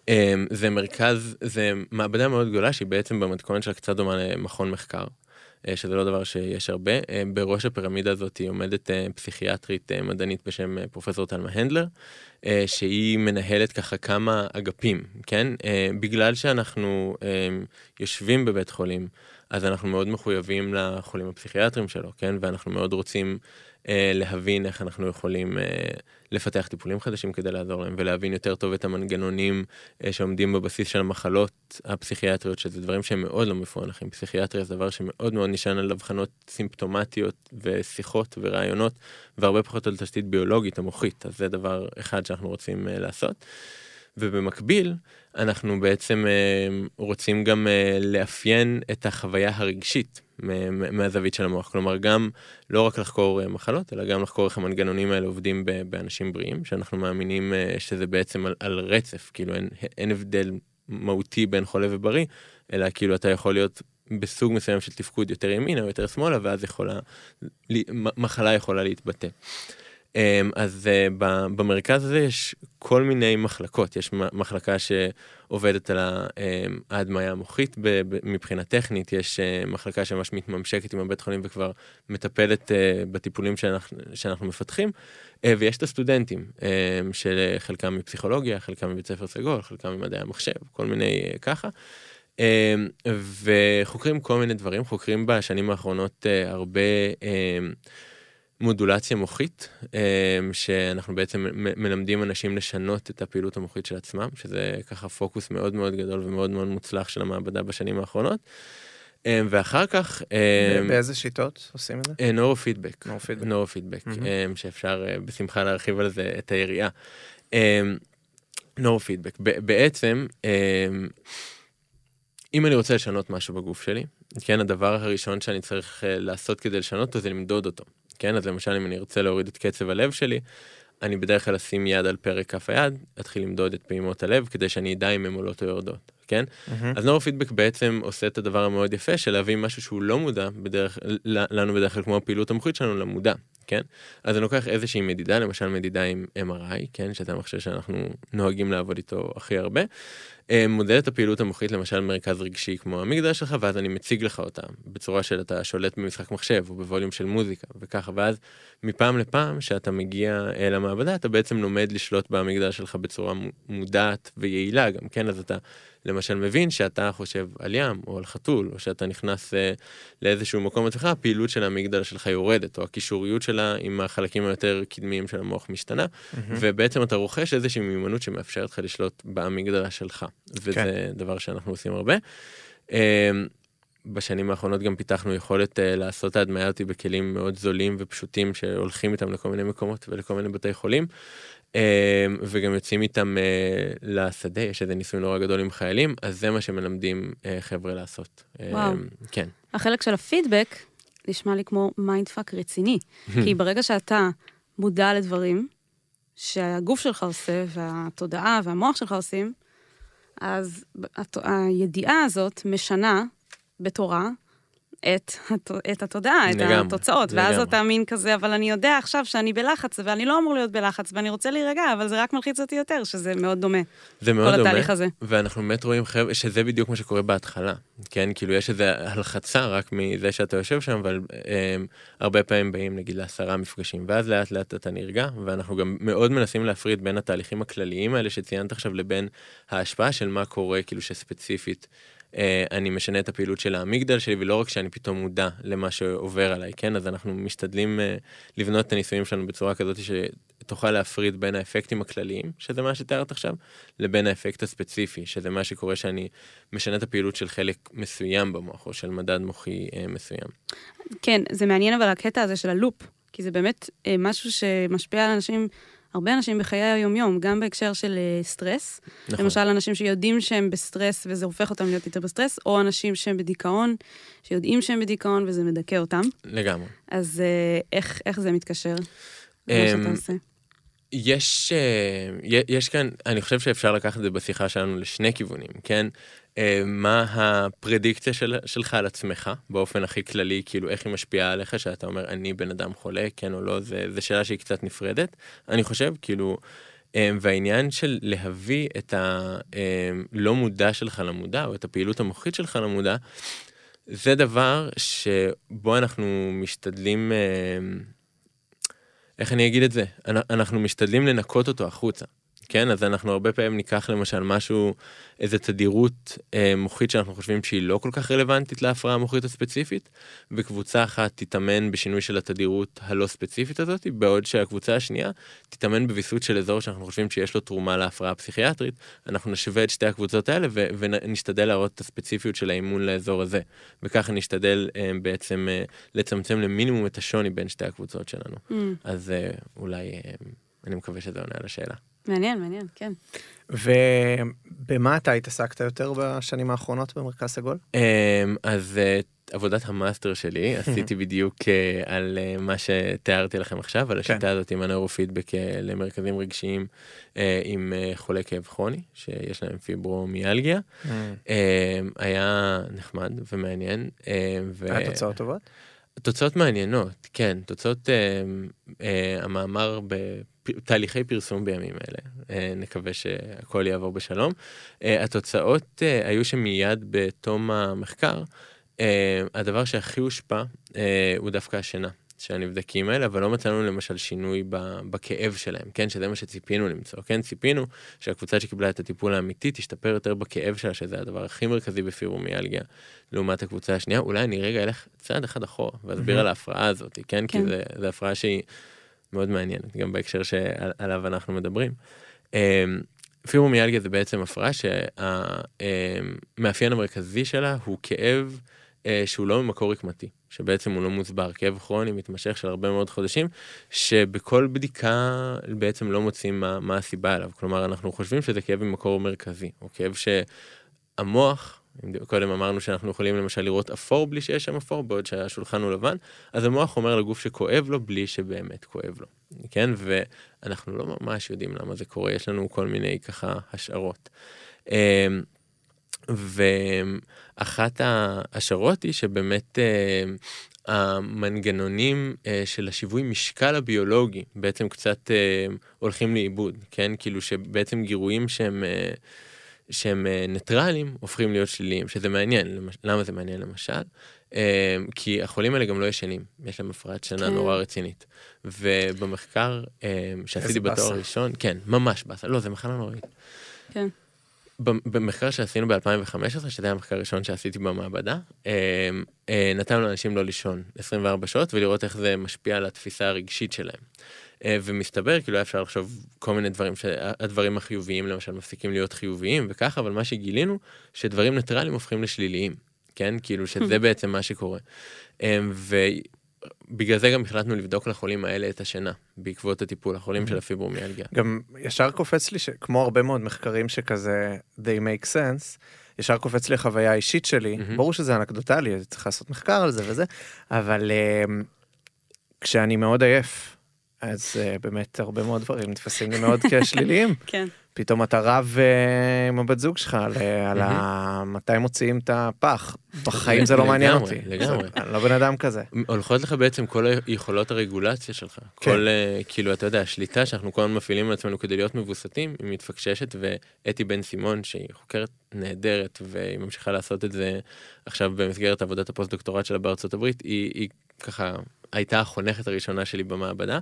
[SPEAKER 4] אמ, זה מרכז, זה מעבדה מאוד גדולה שהיא בעצם במתכונת שלה קצת דומה למכון מחקר, אה, שזה לא דבר שיש הרבה. אה, בראש הפירמידה הזאת היא עומדת אה, פסיכיאטרית מדענית בשם פרופסור תלמה הנדלר, שהיא מנהלת ככה כמה אגפים, כן? בגלל שאנחנו יושבים בבית חולים, אז אנחנו מאוד מחויבים לחולים הפסיכיאטרים שלו, כן? ואנחנו מאוד רוצים להבין איך אנחנו יכולים אה, לפתח טיפולים חדשים כדי לעזור להם, ולהבין יותר טוב את המנגנונים אה, שעומדים בבסיס של המחלות הפסיכיאטריות, שזה דברים שהם מאוד לא מפוענחים. פסיכיאטריה זה דבר שמאוד מאוד נשען על אבחנות סימפטומטיות ושיחות ורעיונות, והרבה פחות על תשתית ביולוגית המוחית, אז זה דבר אחד שאנחנו רוצים אה, לעשות. ובמקביל, אנחנו בעצם אה, רוצים גם אה, לאפיין את החוויה הרגשית מהזווית של המוח. כלומר, גם לא רק לחקור אה, מחלות, אלא גם לחקור איך המנגנונים האלה עובדים באנשים בריאים, שאנחנו מאמינים אה, שזה בעצם על, על רצף, כאילו אין, אין הבדל מהותי בין חולה ובריא, אלא כאילו אתה יכול להיות בסוג מסוים של תפקוד יותר ימינה או יותר שמאלה, ואז יכולה, מחלה יכולה להתבטא. אמ, אז אה, במרכז הזה יש כל מיני מחלקות, יש מחלקה שעובדת על ה- אמ, ההדמיה המוחית מבחינה טכנית, יש אה, מחלקה שממש מתממשקת עם הבית חולים וכבר מטפלת אה, בטיפולים שאנחנו, שאנחנו מפתחים, ויש את הסטודנטים, אמ, שחלקם מפסיכולוגיה, חלקם מבית ספר סגול, חלקם ממדעי המחשב, כל מיני ככה. וחוקרים כל מיני דברים, חוקרים בשנים האחרונות הרבה מודולציה מוחית, אמ, שאנחנו בעצם מלמדים אנשים לשנות את הפעילות המוחית של עצמם, שזה ככה פוקוס מאוד מאוד גדול ומאוד מאוד מוצלח של המעבדה בשנים האחרונות. אמ, ואחר כך, אמ,
[SPEAKER 1] באיזה שיטות עושים את זה?
[SPEAKER 4] אה, נורו-פידבק,
[SPEAKER 1] נורו-פידבק.
[SPEAKER 4] נורו-פידבק,
[SPEAKER 1] מהמם.
[SPEAKER 4] אמ, שאפשר אה, בשמחה להרחיב על זה את היריעה. נורו-פידבק, ב- בעצם, אם אני רוצה לשנות משהו בגוף שלי, כן, הדבר הראשון שאני צריך אה, לעשות כדי לשנות אותו זה למדוד אותו. כן, אז למשל אם אני ארצה להוריד את קצב הלב שלי, אני בדרך כלל אשים יד על פרק כף היד, אתחיל למדוד את פעימות הלב כדי שאני אדע אם הן עולות או יורדות, כן?
[SPEAKER 1] מהמם.
[SPEAKER 4] אז נורו-פידבק בעצם עושה את הדבר המאוד יפה של להביא משהו שהוא לא מודע בדרך, לנו בדרך כלל כמו הפעילות המוחית שלנו למודע, כן? אז אני לוקח איזושהי מדידה, למשל מדידה עם MRI, כן? שזה המכשיר שאנחנו נוהגים לעבוד איתו הכי הרבה. אה, מודד את הפעילות המוחית למשל מרכז רגשי כמו המגדל שלך, ואז אני מציג לך אותה בצורה של אתה שולט במשחק מחשב או בווליום של מוזיקה וככה, ואז מפעם לפעם שאתה מגיע אל המעבדה אתה בעצם לומד לשלוט במגדל שלך בצורה מודעת ויעילה גם, כן? אז אתה למשל מבין שאתה חושב על ים או על חתול, או שאתה נכנס אה, לאיזשהו מקום עצמך, הפעילות של המגדל שלך יורדת, או הקישוריות שלה עם החלקים היותר קדמיים של המוח משתנה,
[SPEAKER 1] מהמם.
[SPEAKER 4] ובעצם אתה רוכש איזושהי מיומנות שמאפשרת לך לשלוט באמיגדלה שלך, וזה
[SPEAKER 1] כן.
[SPEAKER 4] דבר שאנחנו עושים הרבה. אה, בשנים האחרונות גם פיתחנו יכולת אה, לעשות את ההדמיה אותי בכלים מאוד זולים ופשוטים שהולכים איתם לכל מיני מקומות ולכל מיני בתי חולים. אה, וגם יוצאים איתם לשדה, יש איזה ניסוי נורא גדול עם חיילים, אז זה מה שמלמדים חבר'ה לעשות.
[SPEAKER 2] וואו.
[SPEAKER 4] כן.
[SPEAKER 2] החלק של הפידבק נשמע לי כמו mind fuck רציני. כי ברגע שאתה מודע לדברים שהגוף שלך עושה, והתודעה והמוח שלך עושים, אז הידיעה הזאת משנה בתורה את, את התודעה, את
[SPEAKER 4] לגמרי,
[SPEAKER 2] התוצאות, ואז
[SPEAKER 4] לגמרי.
[SPEAKER 2] אתה מין כזה, אבל אני יודע עכשיו שאני בלחץ, ואני לא אמור להיות בלחץ, ואני רוצה להירגע, אבל זה רק מלחיץ אותי יותר, שזה מאוד דומה,
[SPEAKER 4] זה מאוד
[SPEAKER 2] כל
[SPEAKER 4] דומה,
[SPEAKER 2] התהליך הזה.
[SPEAKER 4] ואנחנו באמת רואים חבר'ה, שזה בדיוק מה שקורה בהתחלה, כן? כאילו יש איזו הלחצה רק מזה שאתה יושב שם, אבל הם, הרבה פעמים באים נגיד לעשרה מפגשים, ואז לאט לאט אתה נרגע, ואנחנו גם מאוד מנסים להפריד בין התהליכים הכלליים האלה שציינת עכשיו לבין ההשפעה של מה קורה, כאילו שספציפית. אה, אני משנה את הפעילות של האמיגדל שלי ולא רק שאני פתאום מודע למה שעובר עליי כן אז אנחנו משתדלים אה, לבנות את הניסויים שלנו בצורה כזאת שתוכל להפריד בין האפקטים הכלליים שזה מה שתיארת עכשיו לבין האפקט הספציפי שזה מה שקורה שאני משנה את הפעילות של חלק מסוים במוח או של מדד מוחי אה, מסוים.
[SPEAKER 2] כן, זה מעניין אבל הקטע הזה של הלופ, כי זה באמת משהו שמשפיע על אנשים, הרבה אנשים בחיי היום-יום, גם בהקשר של אה, סטרס.
[SPEAKER 4] נכון.
[SPEAKER 2] למשל, אנשים שיודעים שהם בסטרס וזה הופך אותם להיות יותר בסטרס, או אנשים שהם בדיכאון, שיודעים שהם בדיכאון וזה מדכא אותם.
[SPEAKER 4] לגמרי.
[SPEAKER 2] אז אה, איך, איך זה מתקשר? למה
[SPEAKER 4] אמ,
[SPEAKER 2] שאתה עושה?
[SPEAKER 4] יש, אה, יש כאן, אני חושב שאפשר לקחת את זה בשיחה שלנו לשני כיוונים, כן? אה, מה הפרדיקציה של, שלך על עצמך באופן הכי כללי, כאילו איך היא משפיעה עליך, שאתה אומר אני בן אדם חולה, כן או לא, זה שאלה שהיא קצת נפרדת, אני חושב, כאילו, אה, והעניין של להביא את הלא מודע שלך למודע, או את הפעילות המוחית שלך למודע, זה דבר שבו אנחנו משתדלים, אה, איך אני אגיד את זה? אנ- אנחנו משתדלים לנקות אותו החוצה. כן, אז אנחנו הרבה פעמים ניקח למשל משהו, איזה תדירות אה, מוחית שאנחנו חושבים שהיא לא כל כך רלוונטית להפרעה המוחית הספציפית, וקבוצה אחת תתאמן בשינוי של התדירות הלא ספציפית הזאת, בעוד שהקבוצה השנייה תתאמן בוויסות של אזור שאנחנו חושבים שיש לו תרומה להפרעה הפסיכיאטרית, אנחנו נשווה את שתי הקבוצות האלה ו- ונשתדל להראות את הספציפיות של האימון לאזור הזה, וככה נשתדל אה, בעצם אה, לצמצם למינימום את השוני בין שתי הקבוצות שלנו.
[SPEAKER 2] Mm,
[SPEAKER 4] אז אה, אולי, אה, אני מקווה שזה עונה על השאלה.
[SPEAKER 2] מעניין, מעניין, כן.
[SPEAKER 1] ובמה אתה התעסקת יותר בשנים האחרונות במרכז סגול?
[SPEAKER 4] אמ, אז אה, עבודת המאסטר שלי עשיתי בדיוק אה, על אה, מה שתיארתי לכם עכשיו, על השיטה הזאת עם הנוירופידבק אה, למרכזים רגשיים עם חולי כאב כרוני, שיש להם פיברומיאלגיה. אמ, היה נחמד ומעניין. אמ, ו-
[SPEAKER 1] היה תוצאות טובות?
[SPEAKER 4] תוצאות מעניינות, כן, תוצאות אה, אה, המאמר בתהליכי פרסום בימים אלה, אה, נקווה שהכל יעבור בשלום. אה, התוצאות אה, היו שמיד בתום המחקר, הדבר שהכי הושפע הוא דווקא השינה. של הנבדקים האלה, אבל לא מצאנו למשל שינוי בכאב שלהם, כן? שזה מה שציפינו למצוא, כן? ציפינו שהקבוצה שקיבלה את הטיפול האמיתי תשתפר יותר בכאב שלה, שזה הדבר הכי מרכזי בפיברומיאלגיה, לעומת הקבוצה השנייה. אולי אני רגע אלך צעד אחד אחורה ואסביר
[SPEAKER 1] Mhm.
[SPEAKER 4] על ההפרעה הזאת, כן? כי
[SPEAKER 2] כן.
[SPEAKER 4] זה, זה הפרעה שהיא מאוד מעניינת, גם בהקשר שעליו אנחנו מדברים. אמ, פיברומיאלגיה זה בעצם הפרעה שהמאפיין המרכזי שלה הוא כאב אה, שהוא לא ממקור רקמתי, שבעצם הוא לא מוסבר, כאב כרוני מתמשך של הרבה מאוד חודשים, שבכל בדיקה בעצם לא מוצאים מה, מה הסיבה אליו, כלומר אנחנו חושבים שזה כאב ממקור מרכזי, או כאב שהמוח, קודם אמרנו שאנחנו יכולים למשל לראות אפור בלי שיש שם אפור, בעוד שהשולחן הוא לבן, אז המוח אומר לגוף שכואב לו בלי שבאמת כואב לו, כן? ואנחנו לא ממש יודעים למה זה קורה, יש לנו כל מיני ככה השערות. אמ, ואחת ההשערות היא שבאמת אה, המנגנונים אה, של השיווי משקל הביולוגי בעצם קצת אה, הולכים לאיבוד, כן? כאילו שבעצם גירויים שהם... שהם אה, ניטרלים הופכים להיות שליליים, שזה מעניין. למה זה מעניין למשל? אה, כי החולים האלה גם לא ישנים, יש להם הפרעת שינה
[SPEAKER 2] כן.
[SPEAKER 4] נורא רצינית. ובמחקר אה, שעשיתי בתואר. הראשון, כן, ממש באסה, לא, זה מחלה נוראית.
[SPEAKER 2] כן.
[SPEAKER 4] במחקר שעשינו ב-2015, שזה היה המחקר הראשון שעשיתי במעבדה, נתנו לאנשים לא לישון 24 שעות ולראות איך זה משפיע על התפיסה הרגשית שלהם. אה, ומסתבר, כאילו היה אפשר לחשוב כל מיני דברים, שהדברים החיוביים למשל מפסיקים להיות חיוביים וככה, אבל מה שגילינו, שדברים ניטרליים הופכים לשליליים, כן? כאילו שזה בעצם מה שקורה. בגלל זה גם החלטנו לבדוק לחולים האלה את השינה, בעקבות הטיפול, החולים של הפיברומיאלגיה.
[SPEAKER 1] גם ישר קופץ לי שכמו הרבה מאוד מחקרים שכזה, they make sense, ישר קופץ לי החוויה האישית שלי, mm-hmm. ברור שזה אנקדוטלי, צריך לעשות מחקר על זה וזה, אבל uh, כשאני מאוד עייף, אז uh, באמת הרבה מאוד דברים נתפסים לי מאוד כשליליים.
[SPEAKER 2] כן.
[SPEAKER 1] פתאום אתה רב uh, עם הבת זוג שלך על, uh, על ה... מתי מוציאים את הפח. בחיים זה לא מעניין אותי.
[SPEAKER 4] לגמרי.
[SPEAKER 1] אני לא בן אדם כזה.
[SPEAKER 4] הולכות לך בעצם כל יכולות הרגולציה שלך. כן. כל, uh, כאילו, אתה יודע, השליטה שאנחנו כל הזמן מפעילים על עצמנו כדי להיות מבוסתים, היא מתפקששת, ואתי בן סימון, שהיא חוקרת נהדרת, והיא ממשיכה לעשות את זה עכשיו במסגרת עבודת הפוסט-דוקטורט שלה בארצות הברית, היא, היא ככה הייתה החונכת הראשונה שלי במעבדה,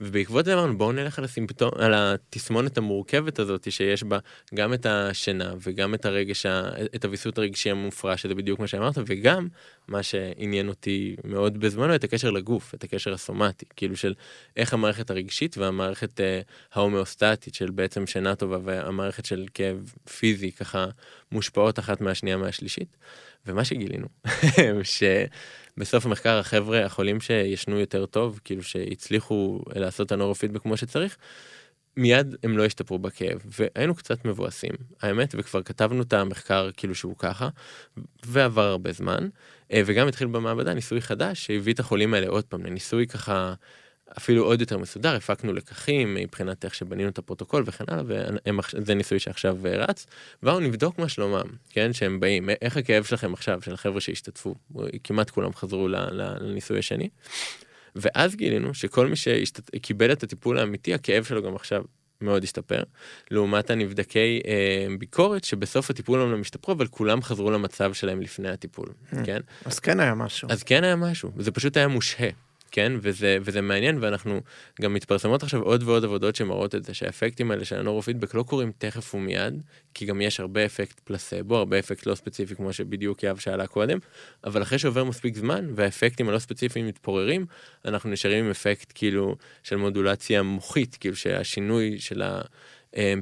[SPEAKER 4] ובעקבות זה אמרנו בואו נלך על, הסימפטום, על התסמונת המורכבת הזאת שיש בה גם את השינה וגם את הרגש, את הוויסות הרגשי המופרע, שזה בדיוק מה שאמרת, וגם מה שעניין אותי מאוד בזמנו, את הקשר לגוף, את הקשר הסומטי, כאילו של איך המערכת הרגשית והמערכת אה, ההומאוסטטית של בעצם שינה טובה והמערכת של כאב פיזי ככה מושפעות אחת מהשנייה מהשלישית. ומה שגילינו, שבסוף המחקר החבר'ה, החולים שישנו יותר טוב, כאילו שהצליחו לעשות את הנורופידבק כמו שצריך, מיד הם לא השתפרו בכאב, והיינו קצת מבואסים, האמת, וכבר כתבנו את המחקר כאילו שהוא ככה, ועבר הרבה זמן, אה, וגם התחיל במעבדה ניסוי חדש שהביא את החולים האלה עוד פעם לניסוי ככה אפילו עוד יותר מסודר, הפקנו לקחים מבחינת איך שבנינו את הפרוטוקול וכן הלאה, וזה ניסוי שעכשיו אה, רץ, באו נבדוק מה שלומם, כן, שהם באים, איך הכאב שלכם עכשיו, של החבר'ה שהשתתפו, כמעט כולם חזרו לניסוי השני, ואז גילינו שכל מי שקיבל את הטיפול האמיתי, הכאב שלו גם עכשיו מאוד השתפר, לעומת הנבדקי אה, ביקורת שבסוף הטיפול אומנם השתפרו, אבל כולם חזרו למצב שלהם לפני הטיפול. כן?
[SPEAKER 1] אז כן היה משהו.
[SPEAKER 4] אז כן היה משהו, זה פשוט היה מושהה. כן? וזה, וזה מעניין, ואנחנו גם מתפרסמות עכשיו עוד ועוד עבודות שמראות את זה, שהאפקטים האלה של הנורופידבק לא קורים תכף ומיד, כי גם יש הרבה אפקט פלסבו, הרבה אפקט לא ספציפי, כמו שבדיוק יאב שאלה קודם, אבל אחרי שעובר מספיק זמן, והאפקטים הלא ספציפיים מתפוררים, אנחנו נשארים עם אפקט כאילו של מודולציה מוחית, כאילו שהשינוי של ה...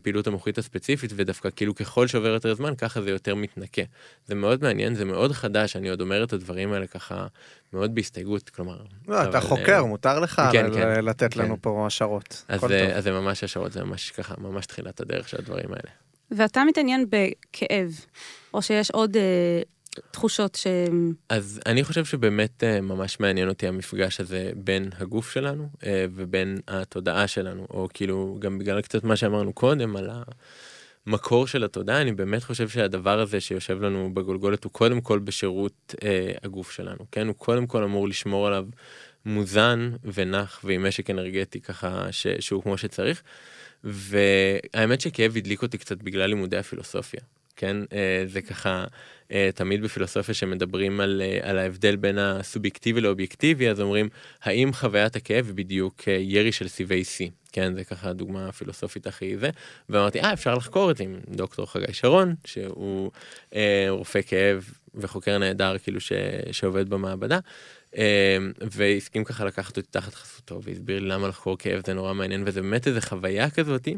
[SPEAKER 4] פעילות המוחית הספציפית, ודווקא כאילו ככל שעובר יותר זמן, ככה זה יותר מתנקה. זה מאוד מעניין, זה מאוד חדש, אני עוד אומר את הדברים האלה ככה מאוד בהסתייגות, כלומר...
[SPEAKER 1] לא, אתה חוקר, אה, מותר לך כן, כן, לתת לנו כן. פה השערות.
[SPEAKER 4] אז זה ממש השערות, זה ממש ככה, ממש תחילת הדרך של הדברים האלה.
[SPEAKER 2] ואתה מתעניין בכאב, או שיש עוד אה, תחושות ש...
[SPEAKER 4] אז אני חושב שבאמת אה, ממש מעניין אותי המפגש הזה בין הגוף שלנו אה, ובין התודעה שלנו, או כאילו גם בגלל קצת מה שאמרנו קודם על המקור של התודעה, אני באמת חושב שהדבר הזה שיושב לנו בגולגולת הוא קודם כל בשירות אה, הגוף שלנו, כן? הוא קודם כל אמור לשמור עליו מוזן ונח ועם משק אנרגטי ככה ש... שהוא כמו שצריך. והאמת שכאב הדליק אותי קצת בגלל לימודי הפילוסופיה. כן? אה, זה ככה, אה, תמיד בפילוסופיה שמדברים על, אה, על ההבדל בין הסובייקטיבי לאובייקטיבי, אז אומרים, האם חוויית הכאב היא בדיוק ירי של סיבי C? כן, זה ככה הדוגמה הפילוסופית הכי זה. ואמרתי, אה, אפשר לחקור את זה עם דוקטור חגי שרון, שהוא אה, רופא כאב וחוקר נהדר, כאילו, ש, שעובד במעבדה. והסכים ככה לקחת אותי תחת חסותו והסביר לי למה לחקור כאב זה נורא מעניין וזה באמת איזה חוויה כזאתי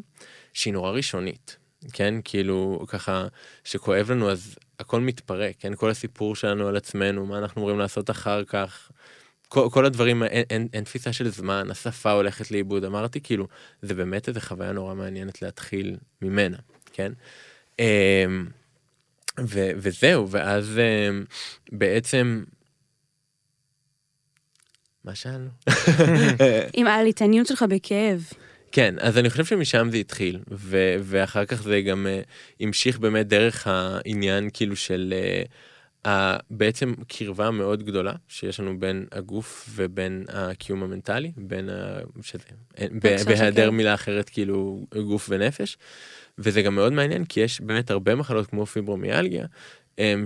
[SPEAKER 4] שהיא נורא ראשונית כן, כאילו, ככה, שכואב לנו, אז הכל מתפרק, כן, כל הסיפור שלנו על עצמנו, מה אנחנו אמורים לעשות אחר כך, כל, כל הדברים, אין, אין, אין תפיסה של זמן, השפה הולכת לאיבוד, אמרתי, כאילו, זה באמת איזה חוויה נורא מעניינת להתחיל ממנה, כן? אמ, ו, וזהו, ואז אמ, בעצם, מה שאלנו?
[SPEAKER 2] עם ההתעניינות שלך בכאב.
[SPEAKER 4] כן, אז אני חושב שמשם זה התחיל, ו- ואחר כך זה גם uh, המשיך באמת דרך העניין כאילו של uh, בעצם קרבה מאוד גדולה שיש לנו בין הגוף ובין הקיום המנטלי, בין, ה... שזה, בהיעדר מילה אחרת כאילו גוף ונפש. וזה גם מאוד מעניין כי יש באמת הרבה מחלות כמו פיברומיאלגיה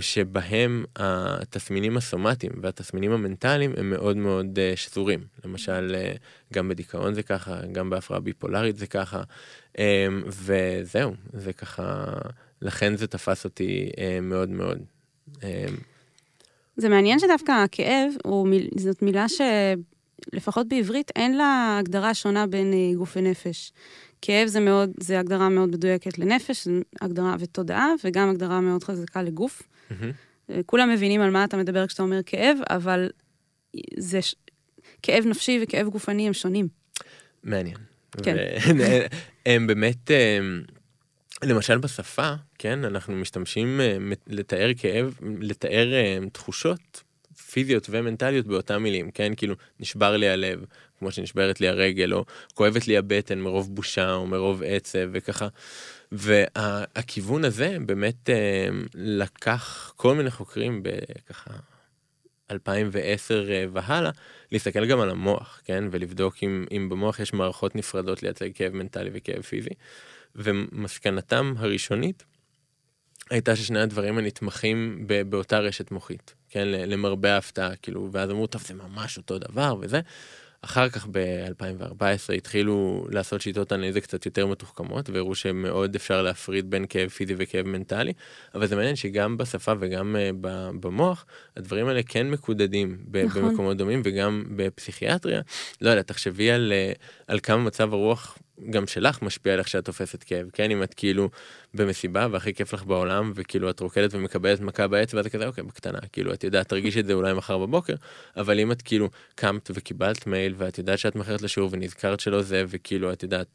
[SPEAKER 4] שבהם התסמינים הסומטיים והתסמינים המנטליים הם מאוד מאוד אה, שזורים. למשל, אה, גם בדיכאון זה ככה, גם בהפרעה ביפולרית זה ככה, וזהו, זה ככה, לכן זה תפס אותי אה, מאוד מאוד. אה,
[SPEAKER 2] זה מעניין שדווקא הכאב, הוא, זאת מילה שלפחות בעברית אין לה הגדרה שונה בין גוף ונפש. כאב זה מאוד, זה הגדרה מאוד מדויקת לנפש, הגדרה ותודעה, וגם הגדרה מאוד חזקה לגוף. אה, כולם מבינים על מה אתה מדבר כשאתה אומר כאב, אבל זה ש... כאב נפשי וכאב גופני הם שונים.
[SPEAKER 4] מעניין.
[SPEAKER 2] כן.
[SPEAKER 4] הם באמת, הם, למשל בשפה, כן, אנחנו משתמשים אה, לתאר כאב, לתאר אה, תחושות פיזיות ומנטליות באותם מילים, כן, כאילו נשבר לי הלב, כמו שנשברת לי הרגל, או כואבת לי הבטן מרוב בושה או מרוב עצב וככה. והכיוון הזה באמת אה, לקח כל מיני חוקרים בככה 2010 אה, והלאה, להסתכל גם על המוח, כן? ולבדוק אם, אם במוח יש מערכות נפרדות לייצג כאב מנטלי וכאב פיזי. ומסקנתם הראשונית הייתה ששני הדברים הנתמכים באותה רשת מוחית, כן? למרבה ההפתעה, כאילו, ואז אמרו, טוב, זה ממש אותו דבר וזה. אחר כך ב-2014 התחילו לעשות שיטות אנליזה קצת יותר מתוחכמות והראו שמאוד אפשר להפריד בין כאב פיזי וכאב מנטלי, אבל זה מעניין שגם בשפה וגם ב- במוח הדברים האלה כן מקודדים
[SPEAKER 2] נכון.
[SPEAKER 4] במקומות דומים וגם בפסיכיאטריה. לא יודע, תחשבי על, אה, על כמה מצב הרוח גם שלך משפיע על איך שאת תופסת כאב, כן? אם את כאילו במסיבה והכי כיף לך בעולם וכאילו את רוקדת ומקבלת מכה באצבע, זה כזה אוקיי, בקטנה, כאילו את יודעת, תרגישי את זה אולי מחר בבוקר, אבל אם את כאילו קמת וקיבלת מייל ואת יודעת שאת מאחרת לשיעור ונזכרת שלא זה וכאילו את יודעת.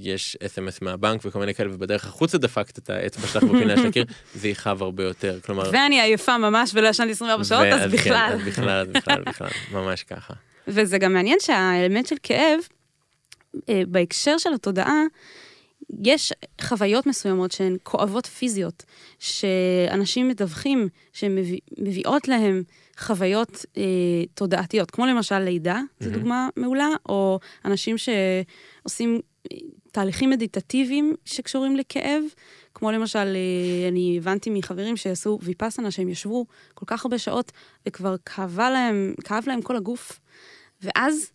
[SPEAKER 4] יש אס.אם.אס מהבנק וכל מיני כאלה ובדרך החוצה דפקת את האצבע שלך בפינה של הקיר זה יכאב הרבה יותר כלומר
[SPEAKER 2] ואני עייפה ממש ולא ישנתי 24 שעות, אז
[SPEAKER 4] כן,
[SPEAKER 2] בכלל.
[SPEAKER 4] אז בכלל אז בכלל בכלל ממש ככה
[SPEAKER 2] וזה גם מעניין שהאלמנט של כאב, אה, בהקשר של התודעה, יש חוויות מסוימות שהן כואבות פיזיות, שאנשים מדווחים שהן מביא, מביאות להם חוויות אה, תודעתיות, כמו למשל לידה, זו
[SPEAKER 4] מהמם.
[SPEAKER 2] דוגמה מעולה, או אנשים שעושים אה, תהליכים מדיטטיביים שקשורים לכאב, כמו למשל, אה, אני הבנתי מחברים שעשו ויפאסנה, שהם ישבו כל כך הרבה שעות, וכבר כאבה להם, כאב להם כל הגוף, ואז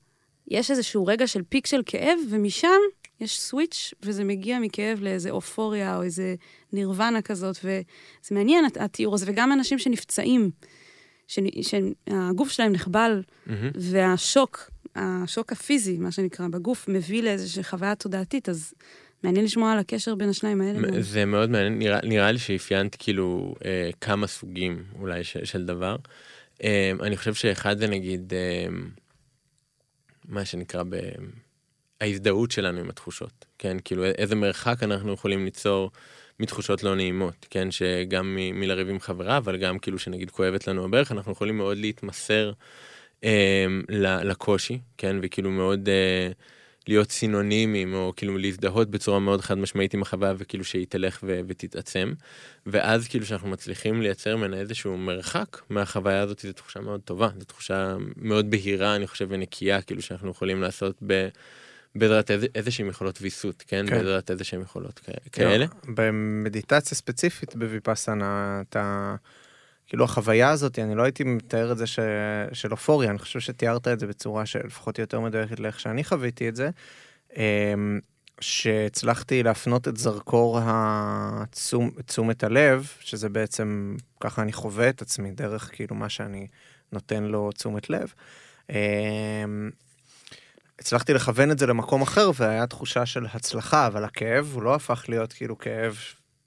[SPEAKER 2] יש איזשהו רגע של פיק של כאב, ומשם יש סוויץ', וזה מגיע מכאב לאיזה אופוריה או איזה נירוונה כזאת, וזה מעניין הת- התיאור הזה, וגם אנשים שנפצעים, שנ- שהגוף שלהם נחבל,
[SPEAKER 4] מהמם.
[SPEAKER 2] והשוק, השוק הפיזי, מה שנקרא, בגוף, מביא לאיזושהי חוויה תודעתית, אז מעניין לשמוע על הקשר בין השניים האלה.
[SPEAKER 4] זה מאוד מעניין, נראה, נראה לי שאפיינת כאילו אה, כמה סוגים אולי של, של דבר. אה, אני חושב שאחד זה נגיד אה, מה שנקרא ב... ההזדהות שלנו עם התחושות, כן? כאילו איזה מרחק אנחנו יכולים ליצור מתחושות לא נעימות, כן? שגם מ- מלריב עם חברה, אבל גם כאילו שנגיד כואבת לנו הברך, אנחנו יכולים מאוד להתמסר אה, לקושי, כן? וכאילו מאוד אה, להיות סינונימיים, או כאילו להזדהות בצורה מאוד חד משמעית עם החוויה, וכאילו שהיא תלך ו- ותתעצם. ואז כאילו שאנחנו מצליחים לייצר ממנה איזשהו מרחק מהחוויה הזאת, זו תחושה מאוד טובה, זו תחושה מאוד בהירה, אני חושב, ונקייה, כאילו שאנחנו יכולים לעשות ב... בעזרת איזה, איזה שהם יכולות ויסות,
[SPEAKER 1] כן?
[SPEAKER 4] כן. בעזרת איזה שהם יכולות כ- כאלה.
[SPEAKER 1] במדיטציה ספציפית בוויפאסנה, אתה... כאילו החוויה הזאת, אני לא הייתי מתאר את זה ש... של אופוריה, אני חושב שתיארת את זה בצורה שלפחות יותר מדויקת לאיך שאני חוויתי את זה. אמ, שהצלחתי להפנות את זרקור התשום, תשומת הלב, שזה בעצם, ככה אני חווה את עצמי, דרך כאילו מה שאני נותן לו תשומת לב. הצלחתי לכוון את זה למקום אחר, והיה תחושה של הצלחה, אבל הכאב הוא לא הפך להיות כאילו כאב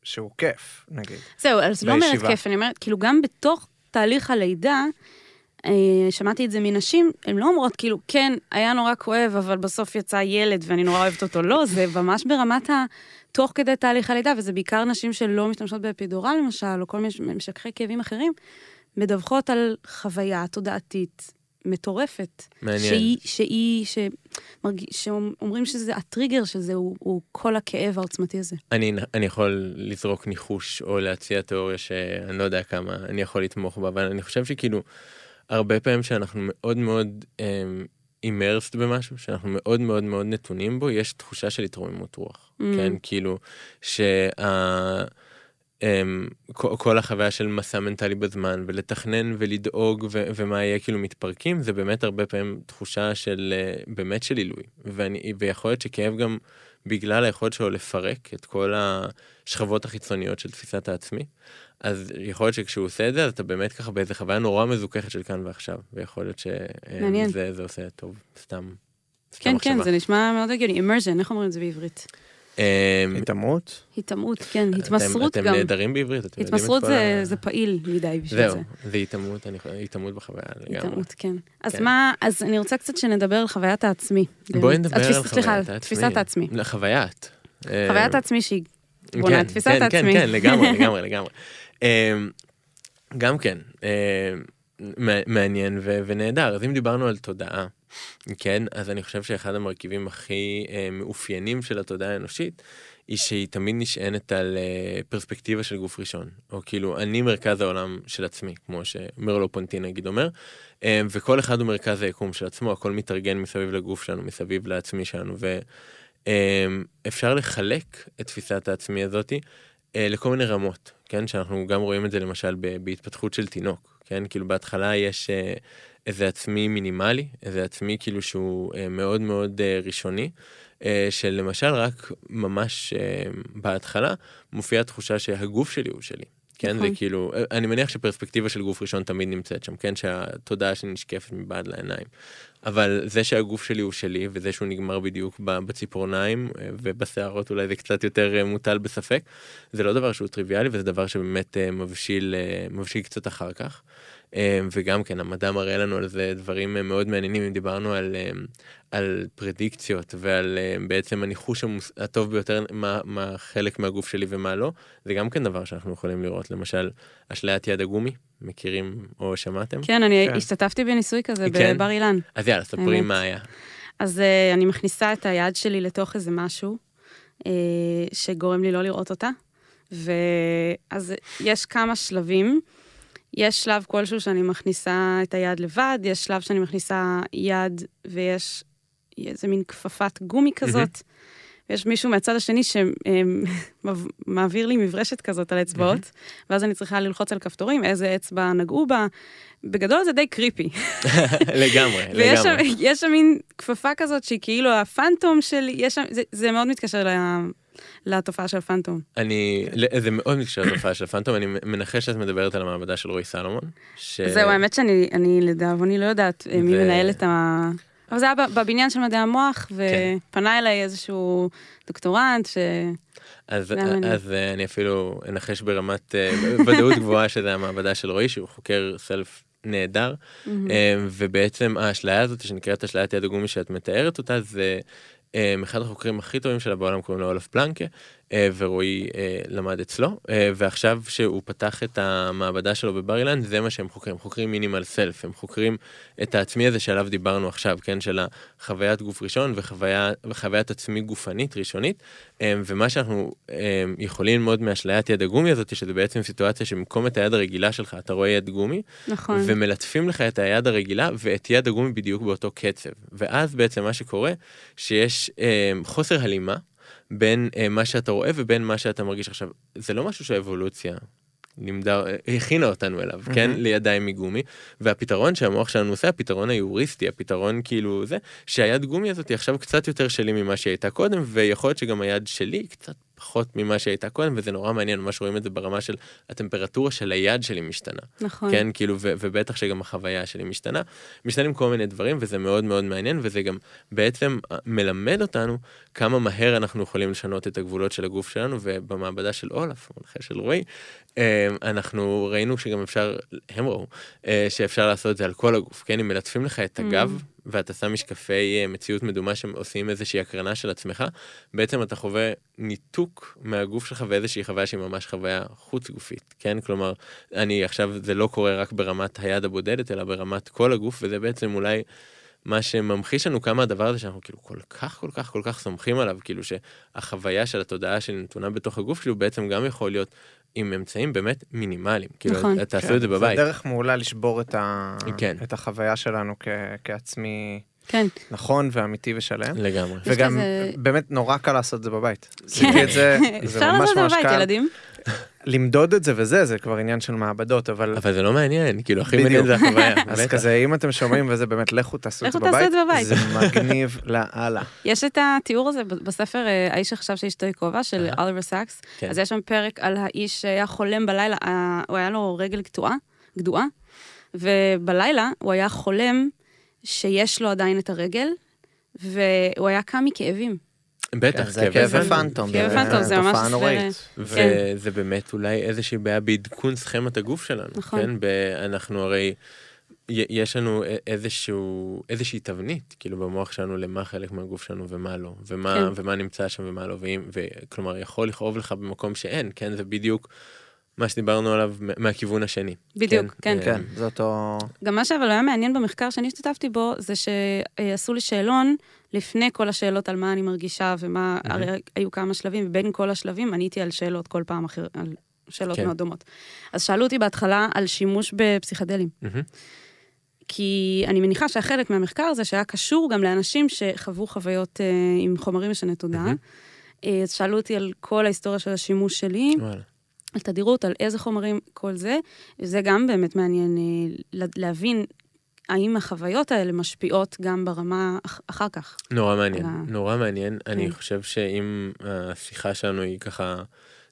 [SPEAKER 1] שהוא כיף, נגיד.
[SPEAKER 2] זהו, אז לא אומרת. כיף, אני אומרת, כאילו גם בתוך תהליך הלידה, אה, שמעתי את זה מנשים, הן לא אומרות כאילו, כן, היה נורא כואב, אבל בסוף יצא ילד ואני נורא אוהבת אותו. לא, זה ממש ברמת ה... תוך כדי תהליך הלידה, וזה בעיקר נשים שלא משתמשות באפידורל למשל, או כל מיני משככי כאבים אחרים, מדווחות על חוויה תודעתית מטורפת.
[SPEAKER 4] מעניין.
[SPEAKER 2] שהיא, שהיא, שמרג... שאומרים שזה, הטריגר של זה הוא, הוא כל הכאב העוצמתי הזה.
[SPEAKER 4] אני, אני יכול לזרוק ניחוש או להציע תיאוריה שאני לא יודע כמה אני יכול לתמוך בה, אבל אני חושב שכאילו, הרבה פעמים שאנחנו מאוד מאוד אימרסט במשהו, שאנחנו מאוד מאוד מאוד נתונים בו, יש תחושה של התרוממות רוח,
[SPEAKER 2] Mm.
[SPEAKER 4] כן? כאילו, שה... אמ, כל החוויה של מסע מנטלי בזמן ולתכנן ולדאוג ו- ומה יהיה כאילו מתפרקים זה באמת הרבה פעמים תחושה של אה, באמת של עילוי ואני ויכול להיות שכאב גם בגלל היכולת שלו לפרק את כל השכבות החיצוניות של תפיסת העצמי. אז יכול להיות שכשהוא עושה את זה, אז אתה באמת ככה באיזה חוויה נורא מזוככת של כאן ועכשיו, ויכול להיות. שזה זה עושה טוב, סתם. סתם
[SPEAKER 2] כן, כן,
[SPEAKER 4] מחשבה.
[SPEAKER 2] זה נשמע מאוד הגיוני. immersion, איך אומרים את זה בעברית?
[SPEAKER 4] אמ,
[SPEAKER 1] התעמרות?
[SPEAKER 2] היטמעות, כן,
[SPEAKER 4] אתם-
[SPEAKER 2] התמסרות
[SPEAKER 4] אתם
[SPEAKER 2] גם.
[SPEAKER 4] נהדרים בעברית, אתם יודעים את
[SPEAKER 2] התמסרות
[SPEAKER 4] כל
[SPEAKER 2] זה-
[SPEAKER 4] ה-
[SPEAKER 2] זה פעיל מדי בשביל זה.
[SPEAKER 4] זהו, זה התעמרות, אני חושב, התעמרות בחוויה לגמרי.
[SPEAKER 2] התעמרות, כן. אז
[SPEAKER 4] כן.
[SPEAKER 2] מה, אז אני רוצה קצת שנדבר על חוויית העצמי.
[SPEAKER 4] בואי. נדבר
[SPEAKER 2] התפיס-
[SPEAKER 4] על
[SPEAKER 2] סליחה,
[SPEAKER 4] חוויית העצמי.
[SPEAKER 2] תפיסת העצמי.
[SPEAKER 4] לא, חוויית.
[SPEAKER 2] חוויית
[SPEAKER 4] אמ,
[SPEAKER 2] העצמי שהיא בונה
[SPEAKER 4] כן,
[SPEAKER 2] תפיסת
[SPEAKER 4] כן,
[SPEAKER 2] העצמי.
[SPEAKER 4] כן, כן, לגמרי, לגמרי, לגמרי. אמ, גם כן, מע- מעניין ו- ונהדר. אז אם דיברנו על תודעה, כן, אז אני חושב שאחד המרכיבים הכי אה, מאופיינים של התודעה האנושית, היא שהיא תמיד נשענת על אה, פרספקטיבה של גוף ראשון. או כאילו, אני מרכז העולם של עצמי, כמו שמרלו פונטין נגיד אומר, אה, וכל אחד הוא מרכז היקום של עצמו, הכל מתארגן מסביב לגוף שלנו, מסביב לעצמי שלנו, ואפשר לחלק את תפיסת העצמי הזאתי אה, לכל מיני רמות, כן? שאנחנו גם רואים את זה למשל בהתפתחות של תינוק, כן? כאילו בהתחלה יש אה, איזה עצמי מינימלי, איזה עצמי כאילו שהוא אה, מאוד מאוד אה, ראשוני, אה, שלמשל רק ממש אה, בהתחלה מופיעה תחושה שהגוף שלי הוא שלי. כן,
[SPEAKER 2] נכון.
[SPEAKER 4] זה כאילו, אה, אני מניח שפרספקטיבה של גוף ראשון תמיד נמצאת שם, כן, שהתודעה שלי נשקפת מבעד לעיניים. אבל זה שהגוף שלי הוא שלי, וזה שהוא נגמר בדיוק בציפורניים, אה, ובשערות אולי זה קצת יותר אה, מוטל בספק, זה לא דבר שהוא טריוויאלי, וזה דבר שבאמת מבשיל, מבשיל קצת אחר כך. אה, וגם כן, המדע מראה לנו על זה דברים מאוד מעניינים, אם דיברנו על, אה, על פרדיקציות ועל אה, בעצם הניחוש המוס- הטוב ביותר, מה, מה חלק מהגוף שלי ומה לא, זה גם כן דבר שאנחנו יכולים לראות, למשל, אשליית יד הגומי, מכירים או שמעתם?
[SPEAKER 2] כן, אני
[SPEAKER 1] כן.
[SPEAKER 2] השתתפתי בניסוי כזה
[SPEAKER 4] כן?
[SPEAKER 2] בבר אילן.
[SPEAKER 4] אז יאללה, ספרי. מה היה.
[SPEAKER 2] אז אה, אני מכניסה את היד שלי לתוך איזה משהו אה, שגורם לי לא לראות אותה. ואז יש כמה שלבים. יש שלב כלשהו שאני מכניסה את היד לבד, יש שלב שאני מכניסה יד ויש איזה מין כפפת גומי כזאת. ויש מישהו מהצד השני שמעביר לי מברשת כזאת על אצבעות, ואז אני צריכה ללחוץ על כפתורים, איזה אצבע נגעו בה. בגדול זה די קריפי.
[SPEAKER 4] לגמרי,
[SPEAKER 2] ויש
[SPEAKER 4] לגמרי.
[SPEAKER 2] יש שם מין כפפה כזאת שהיא כאילו הפנטום שלי, יש שם, זה, זה מאוד מתקשר ל, לתופעה של פנטום.
[SPEAKER 4] אני, זה מאוד מתקשר לתופעה של פנטום, אני מנחש שאת מדברת על המעבדה של רועי סלומון. ש...
[SPEAKER 2] זהו, האמת שאני אני לדאבוני לא יודעת אה, מי מנהל את ה... אבל זה היה בבניין של מדעי המוח,
[SPEAKER 4] כן.
[SPEAKER 2] ופנה אליי איזשהו דוקטורנט, ש...
[SPEAKER 4] אז. אז אה, אני אפילו אנחש ברמת אה, ודאות גבוהה שזה המעבדה של רועי, שהוא חוקר סלף נהדר, ובעצם האשליה הזאת שנקראת אשליית יד הגומי שאת מתארת אותה, זה אחד החוקרים הכי טובים שלה בעולם, קוראים לו אולף פלנקה, אה, ורועי אה, למד אצלו, אה, ועכשיו שהוא פתח את המעבדה שלו בבר אילן, זה מה שהם חוקרים, חוקרים מינימל סלף, הם חוקרים את העצמי הזה שעליו דיברנו עכשיו, כן, של החוויית גוף ראשון וחוויה, וחוויית עצמי גופנית ראשונית, אה, ומה שאנחנו אה, יכולים ללמוד מאשליית יד הגומי הזאת, שזה בעצם סיטואציה שבמקום את היד הרגילה שלך, אתה רואה יד גומי,
[SPEAKER 2] נכון.
[SPEAKER 4] ומלטפים לך את היד הרגילה ואת יד הגומי בדיוק באותו קצב. ואז בעצם מה שקורה, שיש אה, חוסר הלימה בין אה, מה שאתה רואה ובין מה שאתה מרגיש. עכשיו, זה לא משהו שהאבולוציה לימדה, הכינה אותנו אליו, mm-hmm. כן? לידיים מגומי. והפתרון שהמוח שלנו עושה, הפתרון היוריסטי, הפתרון כאילו זה, שהיד גומי הזאת היא עכשיו קצת יותר שלי ממה שהיא הייתה קודם, ויכול להיות שגם היד שלי קצת פחות ממה שהייתה קודם, וזה נורא מעניין, ממש רואים את זה ברמה של הטמפרטורה של היד שלי משתנה.
[SPEAKER 2] נכון.
[SPEAKER 4] כן, כאילו, ו- ובטח שגם החוויה שלי משתנה. משתנים כל מיני דברים, וזה מאוד מאוד מעניין, וזה גם בעצם אה, מלמד אותנו כמה מהר אנחנו יכולים לשנות את הגבולות של הגוף שלנו, ובמעבדה של אולף, המנחה של רועי, אה, אנחנו ראינו שגם אפשר, הם ראו, אה, שאפשר לעשות את זה על כל הגוף, כן, אם מלטפים לך את הגב, ואתה שם משקפי אה, מציאות מדומה שעושים איזושהי הקרנה של עצמך, בעצם אתה חווה ניתוק מהגוף שלך ואיזושהי חוויה שהיא ממש חוויה חוץ גופית, כן? כלומר, אני עכשיו, זה לא קורה רק ברמת היד הבודדת, אלא ברמת כל הגוף, וזה בעצם אולי מה שממחיש לנו כמה הדבר הזה שאנחנו כאילו כל כך כל כך כל כך סומכים עליו, כאילו שהחוויה של התודעה שנתונה בתוך הגוף שלי, הוא בעצם גם יכול להיות עם אמצעים באמת מינימליים. כאילו,
[SPEAKER 2] נכון.
[SPEAKER 4] תעשו את זה בבית.
[SPEAKER 1] זה דרך מעולה לשבור את, ה...
[SPEAKER 4] כן.
[SPEAKER 1] את החוויה שלנו כ... כעצמי
[SPEAKER 2] כן.
[SPEAKER 1] נכון ואמיתי ושלם.
[SPEAKER 4] לגמרי.
[SPEAKER 1] וגם
[SPEAKER 2] כזה-
[SPEAKER 1] באמת נורא קל לעשות את זה בבית. את זה, זה
[SPEAKER 2] אפשר
[SPEAKER 1] ממש
[SPEAKER 2] לעשות את
[SPEAKER 1] ממש
[SPEAKER 2] זה בבית,
[SPEAKER 1] קל.
[SPEAKER 2] ילדים.
[SPEAKER 1] למדוד את זה וזה, זה כבר עניין של מעבדות, אבל...
[SPEAKER 4] אבל זה לא מעניין, כאילו הכי. מעניין זה החוויה.
[SPEAKER 1] אז. כזה, אם אתם שומעים וזה באמת, לכו תעשו את זה בבית,
[SPEAKER 2] זה
[SPEAKER 1] מגניב לאללה.
[SPEAKER 2] יש את התיאור הזה בספר אה, האיש שחשב שאשתו היא כובע של. אוליבר סאקס.
[SPEAKER 4] כן.
[SPEAKER 2] אז יש שם פרק על האיש שהיה חולם בלילה, אה, הוא היה לו רגל גדועה, ובלילה הוא היה חולם שיש לו עדיין את הרגל, והוא היה קם מכאבים.
[SPEAKER 4] בטח,
[SPEAKER 1] כן, זה
[SPEAKER 4] כאבי.
[SPEAKER 1] פנטום,
[SPEAKER 2] כאבי פנטום, זה ממש
[SPEAKER 1] תופעה נוראית.
[SPEAKER 4] וזה באמת אולי איזושהי בעיה בעדכון סכמת הגוף שלנו.
[SPEAKER 2] נכון.
[SPEAKER 4] כן, אנחנו הרי, יש לנו איזשהו, איזושהי תבנית, כאילו במוח שלנו למה חלק מהגוף שלנו ומה לא, ומה,
[SPEAKER 2] כן.
[SPEAKER 4] ומה נמצא שם ומה לא, ואם, וכלומר יכול לכאוב לך במקום שאין, כן, זה בדיוק מה שדיברנו עליו מהכיוון השני.
[SPEAKER 2] בדיוק, כן.
[SPEAKER 4] אה,
[SPEAKER 1] כן, זה אותו...
[SPEAKER 2] גם מה שאבל היה מעניין במחקר שאני השתתפתי בו, זה שעשו לי שאלון לפני כל השאלות על מה אני מרגישה ומה,
[SPEAKER 4] מהמם.
[SPEAKER 2] הרי היו כמה שלבים, ובין כל השלבים עניתי על שאלות כל פעם אחר, על שאלות
[SPEAKER 4] כן.
[SPEAKER 2] מאוד דומות. אז שאלו אותי בהתחלה על שימוש בפסיכדלים.
[SPEAKER 4] מהמם.
[SPEAKER 2] כי אני מניחה שהחלק מהמחקר הזה שהיה קשור גם לאנשים שחוו חוויות אה, עם חומרים משני תודעה. אה, אז שאלו אותי על כל ההיסטוריה של השימוש שלי,
[SPEAKER 4] וואלה.
[SPEAKER 2] על תדירות, על איזה חומרים, כל זה. וזה גם באמת מעניין אה, לה- להבין האם החוויות האלה משפיעות גם ברמה אח- אחר כך.
[SPEAKER 4] נורא מעניין,
[SPEAKER 2] אה.
[SPEAKER 4] נורא מעניין. אני
[SPEAKER 2] כן.
[SPEAKER 4] חושב שאם השיחה שלנו היא ככה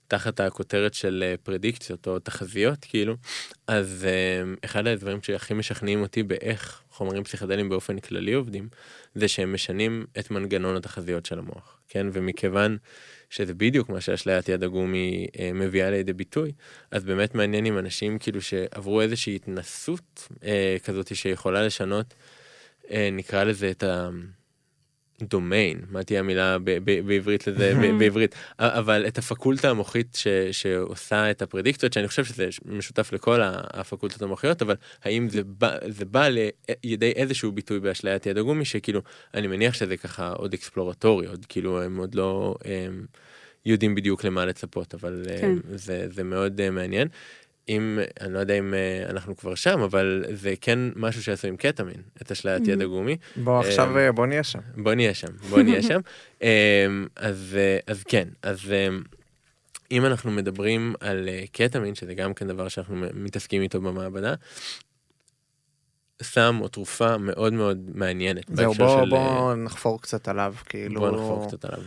[SPEAKER 4] תחת הכותרת של אה, פרדיקציות או תחזיות, כאילו, אז אה, אחד הדברים שהכי משכנעים אותי באיך חומרים פסיכדליים באופן כללי עובדים, זה שהם משנים את מנגנון התחזיות של המוח, כן? ומכיוון שזה בדיוק מה שאשליית יד הגומי אה, מביאה לידי ביטוי, אז באמת מעניין אם אנשים כאילו שעברו איזושהי התנסות אה, כזאת שיכולה לשנות, אה, נקרא לזה את ה... דומיין, מה תהיה המילה ב- ב- בעברית לזה, ב- בעברית, אבל את הפקולטה המוחית ש, שעושה את הפרדיקציות, שאני חושב שזה משותף לכל הפקולטות המוחיות, אבל האם זה בא, זה בא לידי איזשהו ביטוי באשליית יד הגומי, שכאילו, אני מניח שזה ככה עוד אקספלורטורי, עוד כאילו הם עוד לא הם, יודעים בדיוק למה לצפות, אבל
[SPEAKER 2] כן.
[SPEAKER 4] הם, זה, זה מאוד אה, מעניין. אם, אני לא יודע אם אה, אנחנו כבר שם, אבל זה כן משהו שעשו עם קטמין, את אשליית יד
[SPEAKER 2] Mhm.
[SPEAKER 4] הגומי.
[SPEAKER 1] בוא עכשיו,
[SPEAKER 4] אה,
[SPEAKER 1] אה, בוא נהיה שם.
[SPEAKER 4] בוא נהיה שם, בוא נהיה שם. אז, אה, אז כן, אז אם אנחנו מדברים על אה, קטמין, שזה גם כן דבר שאנחנו מתעסקים איתו במעבדה, סם או תרופה מאוד מאוד מעניינת.
[SPEAKER 1] זהו, בוא,
[SPEAKER 4] של, אה,
[SPEAKER 1] בוא נחפור קצת עליו, כאילו...
[SPEAKER 4] בוא נחפור קצת עליו.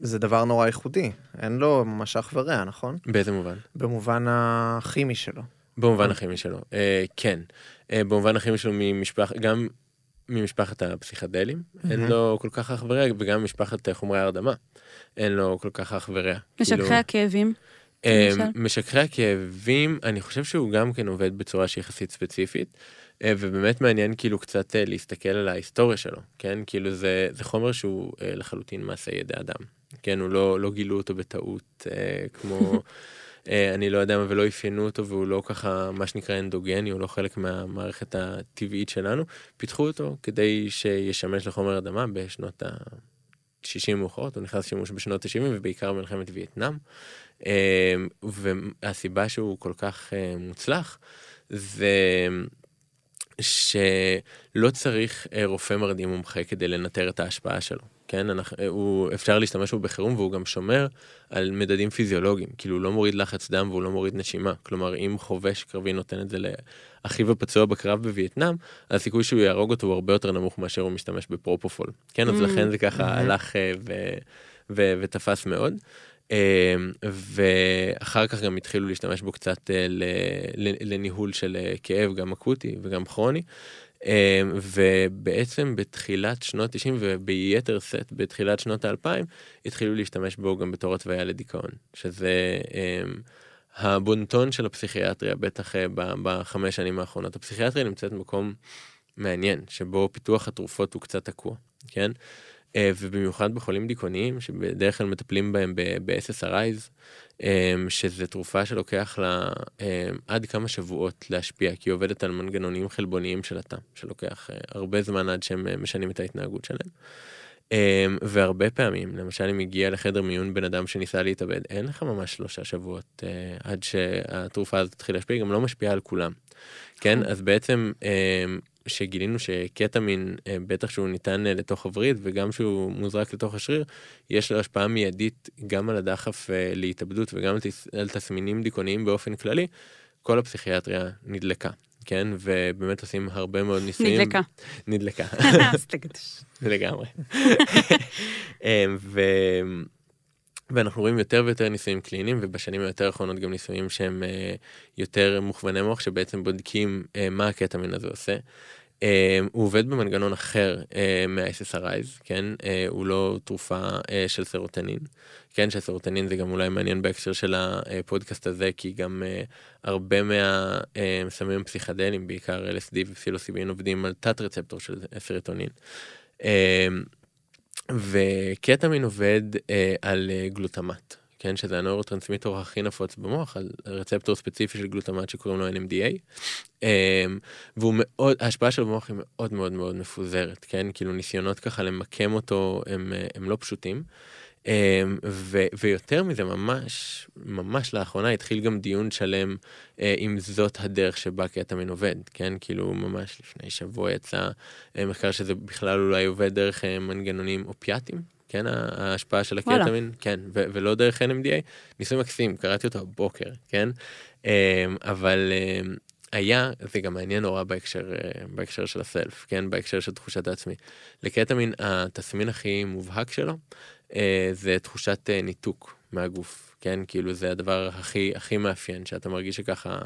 [SPEAKER 1] זה דבר נורא ייחודי, אין לו ממש אח ורע, נכון?
[SPEAKER 4] באיזה מובן?
[SPEAKER 1] במובן הכימי שלו.
[SPEAKER 4] במובן הכימי שלו, אה, כן. אה, במובן הכימי שלו ממשפחת, גם ממשפחת הפסיכדלים, אין
[SPEAKER 1] מהמם.
[SPEAKER 4] לו כל כך אח ורע, וגם ממשפחת אה, חומרי ההרדמה, אין לו כל כך אח ורע. כאילו-
[SPEAKER 2] משככי הכאבים.
[SPEAKER 4] אה? משככי הכאבים, אני חושב שהוא גם כן עובד בצורה שהיא יחסית ספציפית, ובאמת מעניין כאילו קצת אה, להסתכל על ההיסטוריה שלו, כן? כאילו זה, זה חומר שהוא אה, לחלוטין מעשה ידי אדם, כן? הוא לא, לא גילו אותו בטעות, אה, כמו, אה, אני לא יודע מה, ולא אפיינו אותו, והוא לא ככה, מה שנקרא אנדוגני, הוא לא חלק מהמערכת הטבעית שלנו, פיתחו אותו כדי שישמש לחומר אדמה בשנות ה... 60 מאוחרות, הוא נכנס לשימוש בשנות ה-70 ובעיקר במלחמת וייטנאם. אה, והסיבה שהוא כל כך אה, מוצלח זה שלא צריך אה, רופא מרדים מומחה כדי לנטר את ההשפעה שלו. כן, אנחנו, אה, הוא, אפשר להשתמש בו בחירום והוא גם שומר על מדדים פיזיולוגיים, כאילו הוא לא מוריד לחץ דם והוא לא מוריד נשימה. כלומר, אם חובש קרבי נותן את זה לאחיו הפצוע בקרב בווייטנאם, הסיכוי שהוא יהרוג אותו הוא הרבה יותר נמוך מאשר הוא משתמש בפרופופול. כן, אז
[SPEAKER 2] Mm.
[SPEAKER 4] לכן זה ככה
[SPEAKER 1] Mhm.
[SPEAKER 4] הלך אה, ו, ו, ותפס מאוד. אה, ואחר כך גם התחילו להשתמש בו קצת אה, לניהול של אה, כאב, גם אקוטי וגם כרוני. אה, ובעצם בתחילת שנות 90 וביתר שאת בתחילת שנות האלפיים התחילו להשתמש בו גם בתור התוויה לדיכאון, שזה אה, הבונטון של הפסיכיאטריה, בטח אה, בחמש שנים האחרונות. הפסיכיאטריה נמצאת במקום מעניין, שבו פיתוח התרופות הוא קצת תקוע, כן? אה, ובמיוחד בחולים דיכאוניים, שבדרך כלל מטפלים בהם ב-SSRIs, אה, שזה תרופה שלוקח לה אה, עד כמה שבועות להשפיע, כי היא עובדת על מנגנונים חלבוניים של התא, שלוקח הרבה זמן עד שהם משנים את ההתנהגות שלהם. אה, והרבה פעמים, למשל אם הגיע לחדר מיון בן אדם שניסה להתאבד, אין לך ממש שלושה שבועות אה, עד שהתרופה הזאת תתחיל להשפיע, היא גם לא משפיעה על כולם. כן, אז בעצם אה, שגילינו שקטמין, אה, בטח שהוא ניתן אה, לתוך הווריד וגם שהוא מוזרק לתוך השריר, יש לו השפעה מיידית גם על הדחף אה, להתאבדות וגם על תסמינים דיכאוניים באופן כללי, כל הפסיכיאטריה נדלקה. כן, ובאמת עושים הרבה מאוד ניסויים.
[SPEAKER 2] נדלקה.
[SPEAKER 4] נדלקה. לגמרי. ו... ואנחנו רואים יותר ויותר ניסויים קליניים, ובשנים היותר האחרונות גם ניסויים שהם uh, יותר מוכווני מוח, שבעצם בודקים uh, מה הקטמין הזה עושה. Uh, הוא עובד במנגנון אחר uh, מה- SSRIs, כן? Uh, הוא לא תרופה uh, של סרוטנין. כן, שסרוטנין זה גם אולי מעניין בהקשר של הפודקאסט הזה, כי גם uh, הרבה מהסמים uh, הפסיכדליים, בעיקר LSD ופסילוסיבין, עובדים על תת רצפטור של סרוטונין. Uh, וקטמין עובד אה, על אה, גלוטמט, כן, שזה הנוירוטרנסמיטור הכי נפוץ במוח, על רצפטור ספציפי של גלוטמט שקוראים לו NMDA. אה, והוא מאוד, ההשפעה שלו במוח היא מאוד מאוד מאוד מפוזרת, כן, כאילו ניסיונות ככה למקם אותו הם, אה, הם לא פשוטים. אמ, ו, ויותר מזה, ממש, ממש לאחרונה התחיל גם דיון שלם אה, אם זאת הדרך שבה קטמין עובד, כן? כאילו, ממש לפני שבוע יצא אה, מחקר שזה בכלל אולי עובד דרך אה, מנגנונים אופיאטיים, כן? ההשפעה של הקטמין, כן, ו- ולא דרך NMDA. ניסוי מקסים, קראתי אותו הבוקר, כן? אה, אבל... היה, זה גם מעניין נורא בהקשר, אה, בהקשר של הסלף, כן? בהקשר של תחושת העצמי. לקטמין, התסמין הכי מובהק שלו אה, זה תחושת אה, ניתוק מהגוף, כן? כאילו זה הדבר הכי הכי מאפיין, שאתה מרגיש שככה...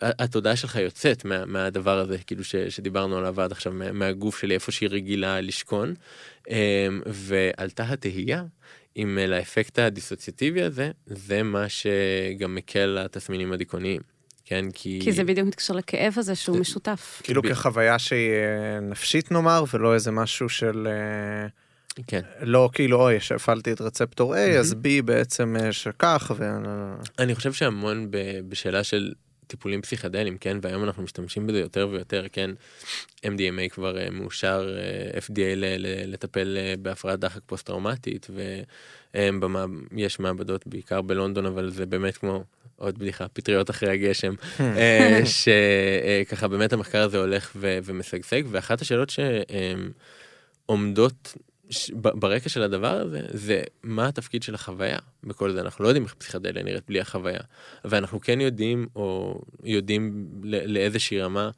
[SPEAKER 4] התודעה שלך יוצאת מה, מהדבר הזה, כאילו ש, שדיברנו עליו עד עכשיו, מה, מהגוף שלי, איפה שהיא רגילה לשכון. אה, ועלתה התהייה אם לאפקט הדיסוציאטיבי הזה, זה מה שגם מקל על התסמינים הדיכאוניים. כן, כי...
[SPEAKER 2] כי זה בדיוק מתקשר לכאב הזה שהוא משותף.
[SPEAKER 1] כאילו כחוויה שהיא נפשית נאמר, ולא איזה משהו של...
[SPEAKER 4] כן.
[SPEAKER 1] לא כאילו, אוי, שהפעלתי את רצפטור A, אז B בעצם אה, שכך, ו...
[SPEAKER 4] אני חושב שהמון בשאלה של טיפולים פסיכדליים, כן, והיום אנחנו משתמשים בזה יותר ויותר, כן, MDMA כבר uh, מאושר uh, אה, FDA ל- לטפל uh, בהפרעת דחק פוסט-טראומטית, ויש מעבדות בעיקר בלונדון, אבל זה באמת כמו עוד בדיחה, פטריות אחרי הגשם, שככה באמת המחקר הזה הולך ו- ומשגשג, ואחת השאלות שעומדות ברקע של הדבר הזה, זה מה התפקיד של החוויה בכל זה. אנחנו לא יודעים איך פסיכדליה נראית בלי החוויה, ואנחנו כן יודעים, או יודעים לאיזושהי רמה,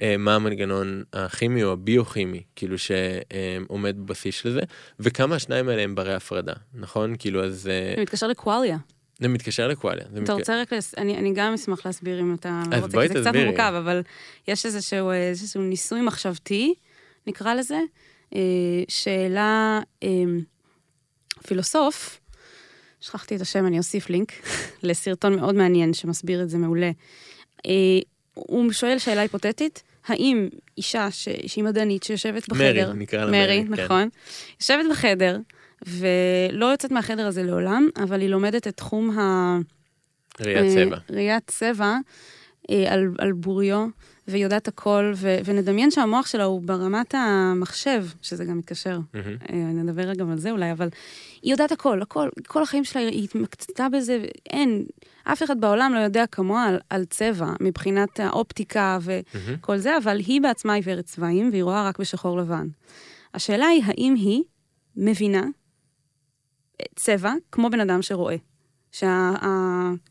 [SPEAKER 4] אה, מה המנגנון הכימי או הביוכימי, כאילו שעומד בבסיס של זה, וכמה השניים האלה הם ברי הפרדה, נכון? כאילו אז...
[SPEAKER 2] אה, זה מתקשר לקואליה.
[SPEAKER 4] זה מתקשר לקואליה.
[SPEAKER 2] אתה רוצה רק, אני, אני גם אשמח להסביר אם אתה רוצה, כי זה קצת מורכב, אבל יש איזשהו, איזשהו ניסוי מחשבתי, נקרא לזה, אה, שאלה אה, פילוסוף, שכחתי את השם, אני אוסיף לינק, לסרטון מאוד מעניין שמסביר את זה מעולה. אה, הוא שואל שאלה היפותטית, האם אישה ש... שהיא מדענית שיושבת בחדר,
[SPEAKER 4] מרי, נקרא לה מרי,
[SPEAKER 2] מרי, כן. נכון, יושבת בחדר ולא יוצאת מהחדר הזה לעולם, אבל היא לומדת את תחום ה...
[SPEAKER 4] ראיית צבע.
[SPEAKER 2] ראיית צבע על, על בוריו, והיא יודעת הכל, ו- ונדמיין שהמוח שלה הוא ברמת המחשב, שזה גם מתקשר, mm-hmm. נדבר גם על זה אולי, אבל היא יודעת הכל, הכל, כל החיים שלה היא התמקצתה בזה, אין, אף אחד בעולם לא יודע כמוה על, על צבע, מבחינת האופטיקה וכל mm-hmm. זה, אבל היא בעצמה עיוורת צבעים, והיא רואה רק בשחור לבן. השאלה היא, האם היא מבינה צבע כמו בן אדם שרואה? שה...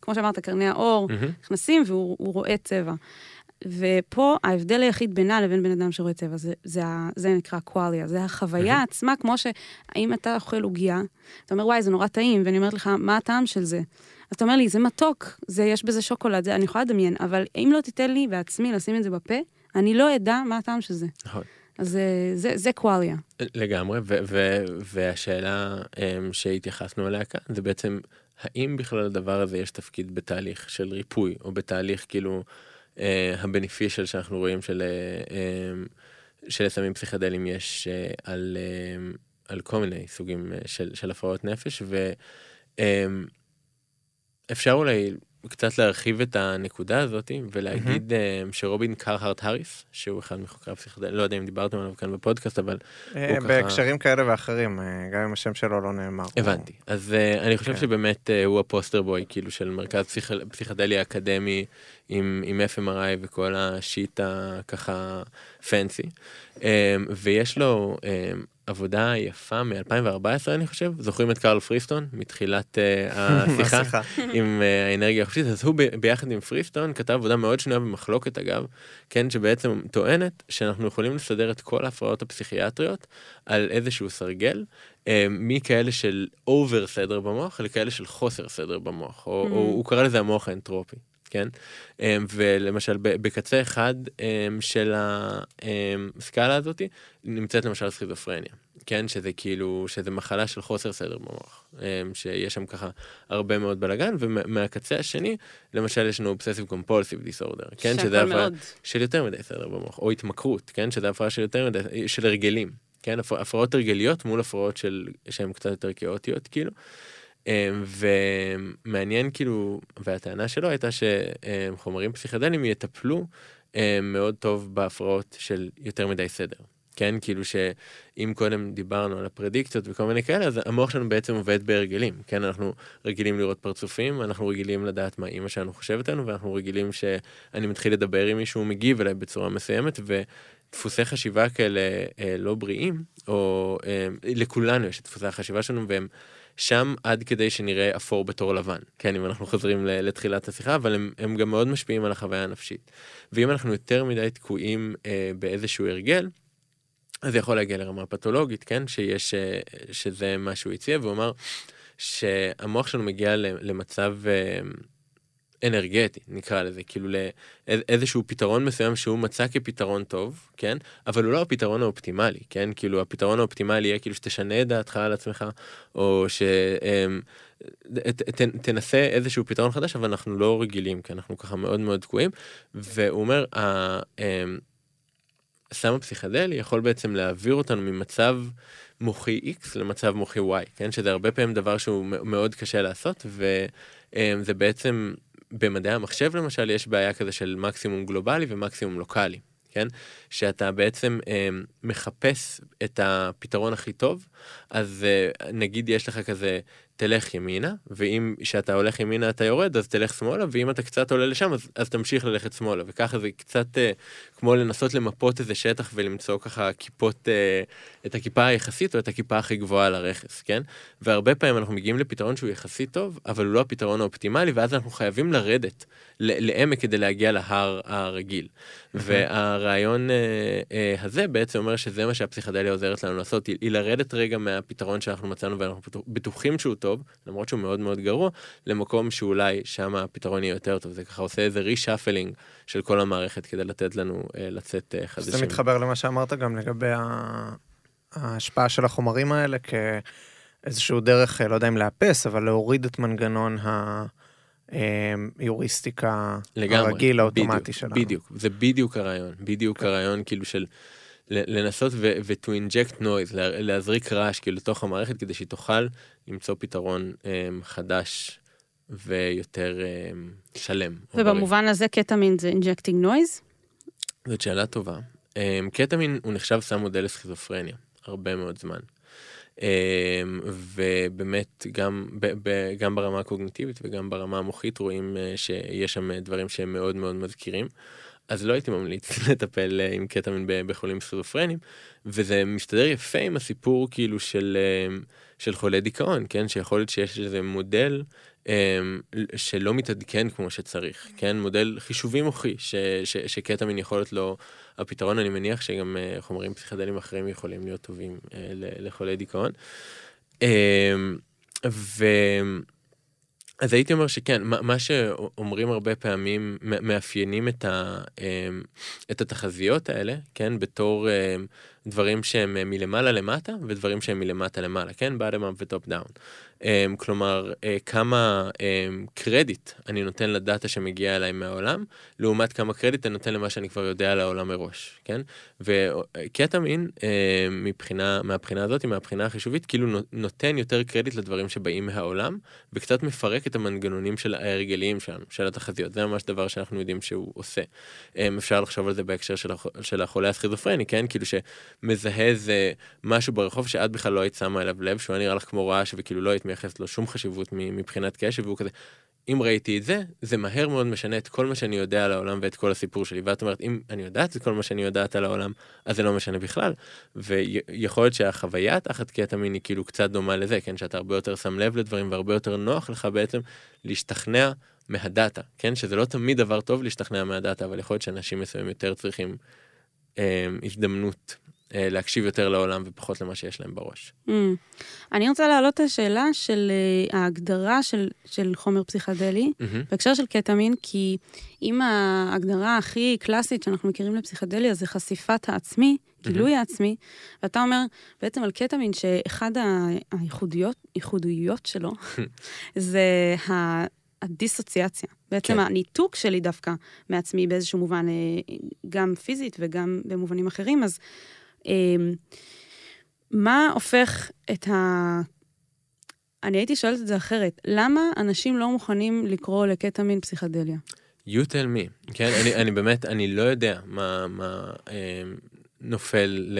[SPEAKER 2] כמו שאמרת, קרני האור mm-hmm. נכנסים והוא רואה צבע. ופה ההבדל היחיד בינה לבין בן אדם שרואה צבע, זה, זה, זה נקרא קואליה, זה החוויה mm-hmm. עצמה, כמו שהאם אתה אוכל עוגיה, אתה אומר, וואי, זה נורא טעים, ואני אומרת לך, מה הטעם של זה? אז אתה אומר לי, זה מתוק, זה, יש בזה שוקולד, זה, אני יכולה לדמיין, אבל אם לא תיתן לי בעצמי לשים את זה בפה, אני לא אדע מה הטעם של זה. נכון. אז זה, זה, זה קואליה.
[SPEAKER 4] לגמרי, ו- ו- והשאלה um, שהתייחסנו אליה כאן, זה בעצם, האם בכלל לדבר הזה יש תפקיד בתהליך של ריפוי, או בתהליך כאילו... אה, הבנפישל שאנחנו רואים של, אה, אה, של סמים פסיכדליים יש על, על כל מיני סוגים של, של הפרעות נפש, ואפשר אולי קצת להרחיב את הנקודה הזאת ולהגיד אה, שרובין קרהארט האריס, שהוא אחד מחוקרי הפסיכדליה, לא יודע אם דיברתם עליו כאן בפודקאסט, אבל
[SPEAKER 1] אה,
[SPEAKER 4] הוא ככה-
[SPEAKER 1] בהקשרים כאלה ואחרים, אה, גם אם השם שלו לא נאמר.
[SPEAKER 4] הבנתי. אז uh, אני חושב
[SPEAKER 1] כן.
[SPEAKER 4] שבאמת הוא הפוסטר בוי, כאילו, של מרכז פסיכ... פסיכדלי אקדמי עם, עם FMRI וכל ה shit הככה fancy. ויש לו עבודה יפה מ-2014, אני חושב. זוכרים את קרל פריסטון מתחילת uh, השיחה? עם אה, האנרגיה החופשית, אז הוא ב- ביחד עם פריסטון כתב עבודה מאוד שנויה במחלוקת אגב, כן, שבעצם טוענת שאנחנו יכולים לסדר את כל ההפרעות הפסיכיאטריות על איזשהו סרגל, אה, מכאלה של over סדר במוח לכאלה של חוסר סדר במוח, או,
[SPEAKER 2] Mm.
[SPEAKER 4] או הוא קרא לזה המוח האנטרופי. כן, אה, ולמשל בקצה אחד אה, של הסקאלה הזאת נמצאת למשל סכיזופרניה, כן, שזה כאילו, שזה מחלה של חוסר סדר במוח, שיש שם ככה הרבה מאוד בלאגן, ומהקצה השני, למשל יש לנו אובססיב קומפולסיב דיסורדר, כן, שזה הפרעה. של יותר מדי סדר במוח, או התמכרות, כן, שזה הפרעה של יותר מדי, של הרגלים, כן, הפר- הפרעות הרגליות מול הפרעות של, שהן קצת יותר כאוטיות, כאילו. אמ, ומעניין כאילו, והטענה שלו הייתה שחומרים פסיכדליים יטפלו אמ, מאוד טוב בהפרעות של יותר מדי סדר. כן, כאילו שאם קודם דיברנו על הפרדיקציות וכל מיני כאלה, אז המוח שלנו בעצם עובד בהרגלים. כן, אנחנו רגילים לראות פרצופים, אנחנו רגילים לדעת מה אימא שלנו חושבת עלינו, ואנחנו רגילים שאני מתחיל לדבר עם מישהו, הוא מגיב אליי בצורה מסוימת, ודפוסי חשיבה כאלה אה, לא בריאים, או אה, לכולנו יש את דפוסי החשיבה שלנו, והם שם עד כדי שנראה אפור בתור לבן, כן, אם אנחנו חוזרים לתחילת השיחה, אבל הם, הם גם מאוד משפיעים על החוויה הנפשית. ואם אנחנו יותר מדי תקועים אה, באיזשהו הרגל, אז זה יכול להגיע לרמה פתולוגית, כן? שיש, אה, שזה מה שהוא הציע, והוא אמר שהמוח שלנו מגיע למצב אה, אנרגטי, נקרא לזה, כאילו לאיזשהו פתרון מסוים שהוא מצא כפתרון טוב, כן? אבל הוא לא הפתרון האופטימלי, כן? כאילו הפתרון האופטימלי יהיה כאילו שתשנה את דעתך על עצמך, או ש... אמ, איזשהו פתרון חדש, אבל אנחנו לא רגילים, כי אנחנו ככה מאוד מאוד תקועים, והוא אומר, ה- אמ, הסם הפסיכדלי יכול בעצם להעביר אותנו ממצב מוחי X למצב מוחי Y, כן? שזה הרבה פעמים דבר שהוא מאוד קשה לעשות, וזה בעצם, במדעי המחשב למשל, יש בעיה כזה של מקסימום גלובלי ומקסימום לוקאלי, כן? שאתה בעצם אה, מחפש את הפתרון הכי טוב, אז אה, נגיד יש לך כזה, תלך ימינה, ואם כשאתה הולך ימינה אתה יורד, אז תלך שמאלה, ואם אתה קצת עולה לשם, אז, אז תמשיך ללכת שמאלה, וככה זה קצת אה, כמו לנסות למפות איזה שטח ולמצוא ככה כיפות, אה, את הכיפה היחסית או את הכיפה הכי גבוהה על הרכס, כן? והרבה פעמים אנחנו מגיעים לפתרון שהוא יחסית טוב, אבל הוא לא הפתרון האופטימלי, ואז אנחנו חייבים לרדת לעמק כדי להגיע להר הרגיל. והרעיון אה, אה, הזה בעצם אומר שזה מה שהפסיכדליה עוזרת לנו לעשות, היא, היא לרדת רגע מהפתרון שאנחנו מצאנו ואנחנו בטוח- בטוחים שהוא טוב, למרות שהוא מאוד מאוד גרוע, למקום שאולי שם הפתרון יהיה יותר טוב. זה ככה עושה איזה reshuffling של כל המערכת כדי לתת לנו אה, לצאת אה, חדשים.
[SPEAKER 1] זה מתחבר למה שאמרת גם לגבי ה- ההשפעה של החומרים האלה כאיזשהו דרך, אה, לא יודע אם לאפס, אבל להוריד את מנגנון היוריסטיקה
[SPEAKER 4] לגמרי,
[SPEAKER 1] הרגיל האוטומטי
[SPEAKER 4] בדיוק,
[SPEAKER 1] שלנו.
[SPEAKER 4] בדיוק, זה בדיוק הרעיון, בדיוק
[SPEAKER 1] כן.
[SPEAKER 4] הרעיון כאילו של לנסות ו- ו- to inject noise, לה- להזריק רעש כאילו לתוך המערכת כדי שהיא תוכל למצוא פתרון um, חדש ויותר um, שלם. בריא.
[SPEAKER 2] ובמובן הזה קטמין זה injecting noise.
[SPEAKER 4] זאת שאלה טובה. Um, קטמין הוא נחשב סם מודל לסכיזופרניה, הרבה מאוד זמן. Um, ובאמת גם, ב, ב, גם ברמה הקוגניטיבית וגם ברמה המוחית רואים uh, שיש שם דברים שהם מאוד מאוד מזכירים. אז לא הייתי ממליץ לטפל uh, עם קטמין בחולים סכיזופרנים, וזה מסתדר יפה עם הסיפור כאילו של, uh, של חולי דיכאון, כן? שיכול להיות שיש איזה מודל um, שלא מתעדכן כמו שצריך, כן? מודל חישובי מוחי, ש, ש, שקטמין יכול להיות לו הפתרון, אני מניח שגם חומרים פסיכדליים אחרים יכולים להיות טובים לחולי דיכאון. ו... אז הייתי אומר שכן, מה, שאומרים הרבה פעמים, מאפיינים את, ה, אמ, את התחזיות האלה, כן, בתור אמ, דברים שהם מלמעלה למטה ודברים שהם מלמטה למעלה, כן, bottom up ו top down. אמ, כלומר, אה, כמה אמ, קרדיט אני נותן ל data שמגיע אליי מהעולם, לעומת כמה קרדיט אני נותן למה שאני כבר יודע על העולם מראש, כן? וקטמין, אמ, מבחינה, מהבחינה הזאת, מהבחינה החישובית, כאילו נותן יותר קרדיט לדברים שבאים מהעולם, וקצת מפרק את המנגנונים של ההרגליים שלנו, של התחזיות. זה ממש דבר שאנחנו יודעים שהוא עושה. אפשר לחשוב על זה בהקשר. של החולה הסכיזופרני, כן? כאילו שמזהה איזה משהו ברחוב שאת בכלל לא היית שמה אליו לב, שהוא היה נראה לך כמו רעש וכאילו לא היית מייחסת לו שום חשיבות מבחינת קשב, והוא כזה, אם ראיתי את זה, זה מהר מאוד משנה את כל מה שאני יודע על העולם ואת כל הסיפור שלי. ואת אומרת, אם אני יודעת את כל מה שאני יודעת על העולם, אז זה לא משנה בכלל. ויכול להיות שהחוויה תחת קטמין היא כאילו קצת דומה לזה, כן? שאתה הרבה יותר שם לב לדברים והרבה יותר נוח לך בעצם להשתכנע מהדאטה, כן? שזה לא תמיד דבר טוב להשתכנע מהדאטה, אבל יכול להיות שאנשים מסוימים יותר צריכים אה, הזדמנות להקשיב יותר לעולם ופחות למה שיש להם בראש. Mm.
[SPEAKER 2] אני רוצה להעלות את השאלה של uh, ההגדרה של, של חומר פסיכדלי mm-hmm. בהקשר של קטמין, כי אם ההגדרה הכי קלאסית שאנחנו מכירים לפסיכדליה זה חשיפת העצמי, גילוי mm-hmm. העצמי, ואתה אומר בעצם על קטמין שאחד הייחודיות שלו זה ה... הדיסוציאציה. בעצם כן. הניתוק שלי דווקא מעצמי באיזשהו מובן, אה, גם פיזית וגם במובנים אחרים, אז מה הופך את ה... אני הייתי שואלת את זה אחרת, למה אנשים לא מוכנים לקרוא לקטע מין פסיכדליה?
[SPEAKER 4] You tell me, כן, אני, אני באמת, אני לא יודע מה, מה אה, נופל ל...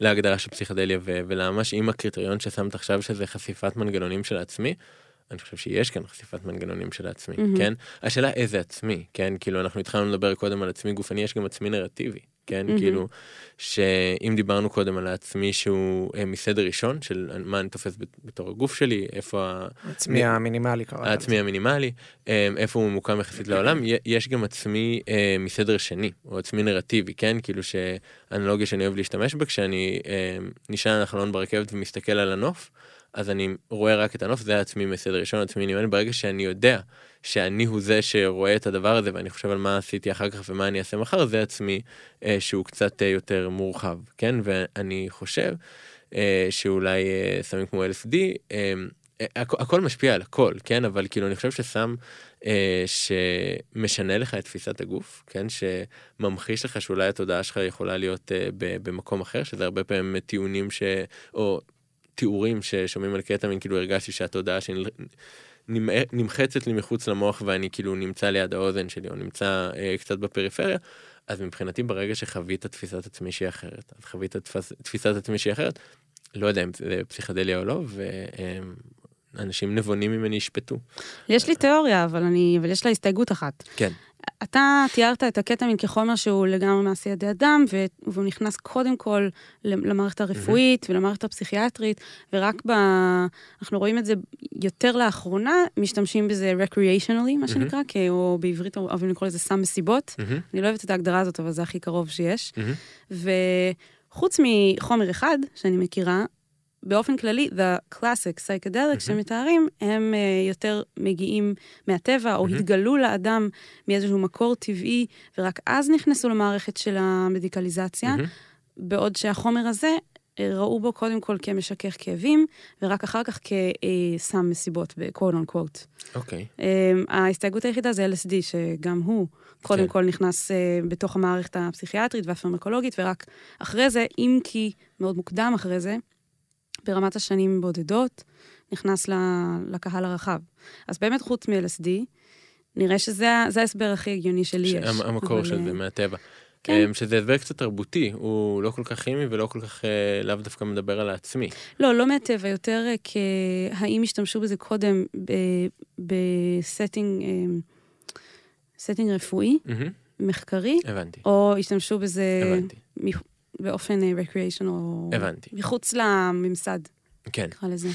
[SPEAKER 4] להגדרה של פסיכדליה ו- ולמה שאם הקריטריון ששמת עכשיו שזה חשיפת מנגנונים של עצמי, אני חושב שיש כאן חשיפת מנגנונים של עצמי, mm-hmm. כן? השאלה איזה עצמי, כן? כאילו אנחנו התחלנו לדבר קודם על עצמי גופני, יש גם עצמי נרטיבי, כן? Mm-hmm. כאילו, שאם דיברנו קודם על העצמי שהוא אה, מסדר ראשון, של מה אני תופס בתור הגוף שלי, איפה...
[SPEAKER 1] העצמי המינימלי קראת.
[SPEAKER 4] העצמי המינימלי, אה, איפה הוא ממוקם יחסית לעולם, יש גם עצמי אה, מסדר שני, או עצמי נרטיבי, כן? כאילו שאנלוגיה שאני אוהב להשתמש בה, כשאני נשען על החלון ברכבת ומסתכל על הנוף, אז אני רואה רק את הנוף, זה עצמי מסדר ראשון, עצמי נימן, ברגע שאני יודע שאני הוא זה שרואה את הדבר הזה ואני חושב על מה עשיתי אחר כך ומה אני אעשה מחר, זה עצמי אה, שהוא קצת אה, יותר מורחב, כן? ואני חושב אה, שאולי אה, סמים כמו LSD, אה, הכ- הכל משפיע על הכל, כן? אבל כאילו אני חושב שסם אה, שמשנה לך את תפיסת הגוף, כן? שממחיש לך שאולי התודעה שלך יכולה להיות אה, במקום אחר, שזה הרבה פעמים טיעונים ש... או תיאורים ששומעים על קטמין, כאילו הרגשתי שהתודעה שנמחצת לי מחוץ למוח ואני כאילו נמצא ליד האוזן שלי או נמצא אה, קצת בפריפריה, אז מבחינתי ברגע שחווית תפיסת עצמי שהיא אחרת, אז חווית תפס, תפיסת עצמי שהיא אחרת, לא יודע אם זה פסיכדליה או לא, ואנשים נבונים ממני ישפטו.
[SPEAKER 2] יש לי תיאוריה, אבל, אני, אבל יש לה הסתייגות אחת.
[SPEAKER 4] כן.
[SPEAKER 2] אתה תיארת את הקטמין כחומר שהוא לגמרי מעשי ידי אדם, והוא נכנס קודם כל למערכת הרפואית mm-hmm. ולמערכת הפסיכיאטרית, ורק ב... אנחנו רואים את זה יותר לאחרונה, משתמשים בזה recreationally, מה שנקרא, mm-hmm. כי, או בעברית אוהבים לקרוא לזה סם מסיבות. Mm-hmm. אני לא אוהבת את ההגדרה הזאת, אבל זה הכי קרוב שיש. Mm-hmm. וחוץ מחומר אחד שאני מכירה, באופן כללי, the classic psychedelic mm-hmm. שמתארים, הם uh, יותר מגיעים מהטבע, או mm-hmm. התגלו לאדם מאיזשהו מקור טבעי, ורק אז נכנסו למערכת של המדיקליזציה, mm-hmm. בעוד שהחומר הזה, אה, ראו בו קודם כל כמשכך כאבים, ורק אחר כך כסם מסיבות, ב-quote unquote.
[SPEAKER 4] אוקיי. Okay.
[SPEAKER 2] Um, ההסתייגות היחידה זה LSD, שגם הוא קודם okay. כן. כל נכנס בתוך המערכת הפסיכיאטרית והפרמקולוגית, ורק אחרי זה, אם כי מאוד מוקדם אחרי זה, ברמת השנים בודדות, נכנס לקהל הרחב. אז באמת, חוץ מ-LSD, נראה שזה ההסבר הכי הגיוני שלי יש.
[SPEAKER 4] המקור אבל... של זה, אה, מהטבע. כן. אמ, שזה הסבר קצת תרבותי, הוא לא כל כך כימי ולא כל כך אה, לאו דווקא מדבר על העצמי.
[SPEAKER 2] לא, לא מהטבע, יותר אה, כהאם השתמשו בזה קודם ב setting setting רפואי, mm-hmm. מחקרי,
[SPEAKER 4] הבנתי.
[SPEAKER 2] או השתמשו בזה הבנתי. באופן אה, או...
[SPEAKER 4] הבנתי.
[SPEAKER 2] מחוץ לממסד.
[SPEAKER 4] כן.
[SPEAKER 2] נקרא לזה.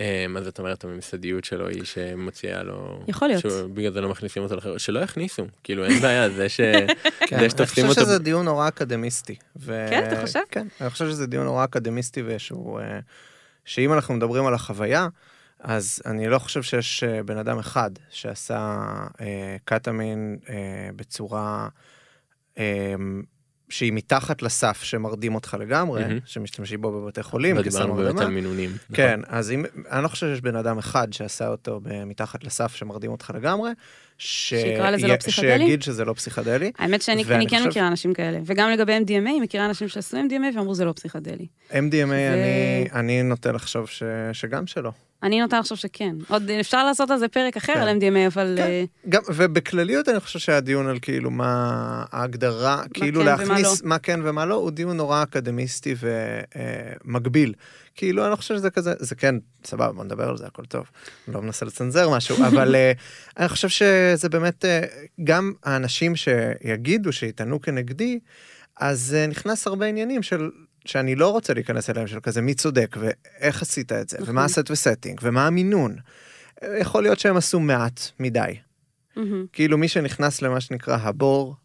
[SPEAKER 4] אמ, אז את אומרת הממסדיות שלו היא שמוציאה לו...
[SPEAKER 2] יכול להיות.
[SPEAKER 4] בגלל זה לא מכניסים אותו לחברה, שלא יכניסו, כאילו אין בעיה, זה ש... כן,
[SPEAKER 1] שתופסים אותו... אני חושב שזה דיון נורא אקדמיסטי.
[SPEAKER 2] כן, אתה חושב?
[SPEAKER 1] כן, אני חושב שזה דיון נורא אקדמיסטי ושהוא... אה, שאם אנחנו מדברים על החוויה, אז אני לא חושב שיש אה, בן אדם אחד שעשה קטמין בצורה... שהיא מתחת לסף שמרדים אותך לגמרי,
[SPEAKER 4] מהמם.
[SPEAKER 1] שמשתמשים בו בבתי חולים,
[SPEAKER 4] לא דיברנו באמת. על מינונים.
[SPEAKER 1] כן, אז אם, אני לא חושב שיש בן אדם אחד שעשה אותו מתחת לסף שמרדים אותך לגמרי, ש...
[SPEAKER 2] שיקרא לזה לא
[SPEAKER 1] י-
[SPEAKER 2] פסיכדלי?
[SPEAKER 1] שיגיד שזה לא פסיכדלי.
[SPEAKER 2] האמת שאני כן
[SPEAKER 1] חושב-
[SPEAKER 2] מכירה אנשים כאלה, וגם לגבי MDMA, מכירה אנשים שעשו MDMA ואמרו זה לא פסיכדלי.
[SPEAKER 1] MDMA, אני, אני נוטה לחשוב ש... שגם שלא.
[SPEAKER 2] אני נוטה לחשוב שכן. עוד אפשר לעשות על זה פרק אחר
[SPEAKER 1] כן.
[SPEAKER 2] על MDMA, אבל...
[SPEAKER 1] כן.
[SPEAKER 2] אה,
[SPEAKER 1] גם, ובכלליות אני חושב שהדיון על כאילו מה ההגדרה, כאילו
[SPEAKER 2] כן
[SPEAKER 1] להכניס מה כן ומה לא, הוא דיון נורא אקדמיסטי ומגביל. כאילו אני לא חושב שזה כזה, זה כן, סבבה, בוא נדבר על זה, הכל טוב. אני לא מנסה לצנזר משהו, אבל אה, אני חושב שזה באמת, אה, גם האנשים שיגידו, שיטענו כנגדי, אז אה, נכנס הרבה עניינים של... שאני לא רוצה להיכנס אליהם של כזה מי צודק ואיך עשית את זה
[SPEAKER 2] נכון.
[SPEAKER 1] ומה הסט וסטינג ומה המינון. יכול להיות שהם עשו מעט מדי.
[SPEAKER 2] מהמם.
[SPEAKER 1] כאילו מי שנכנס למה שנקרא הבור,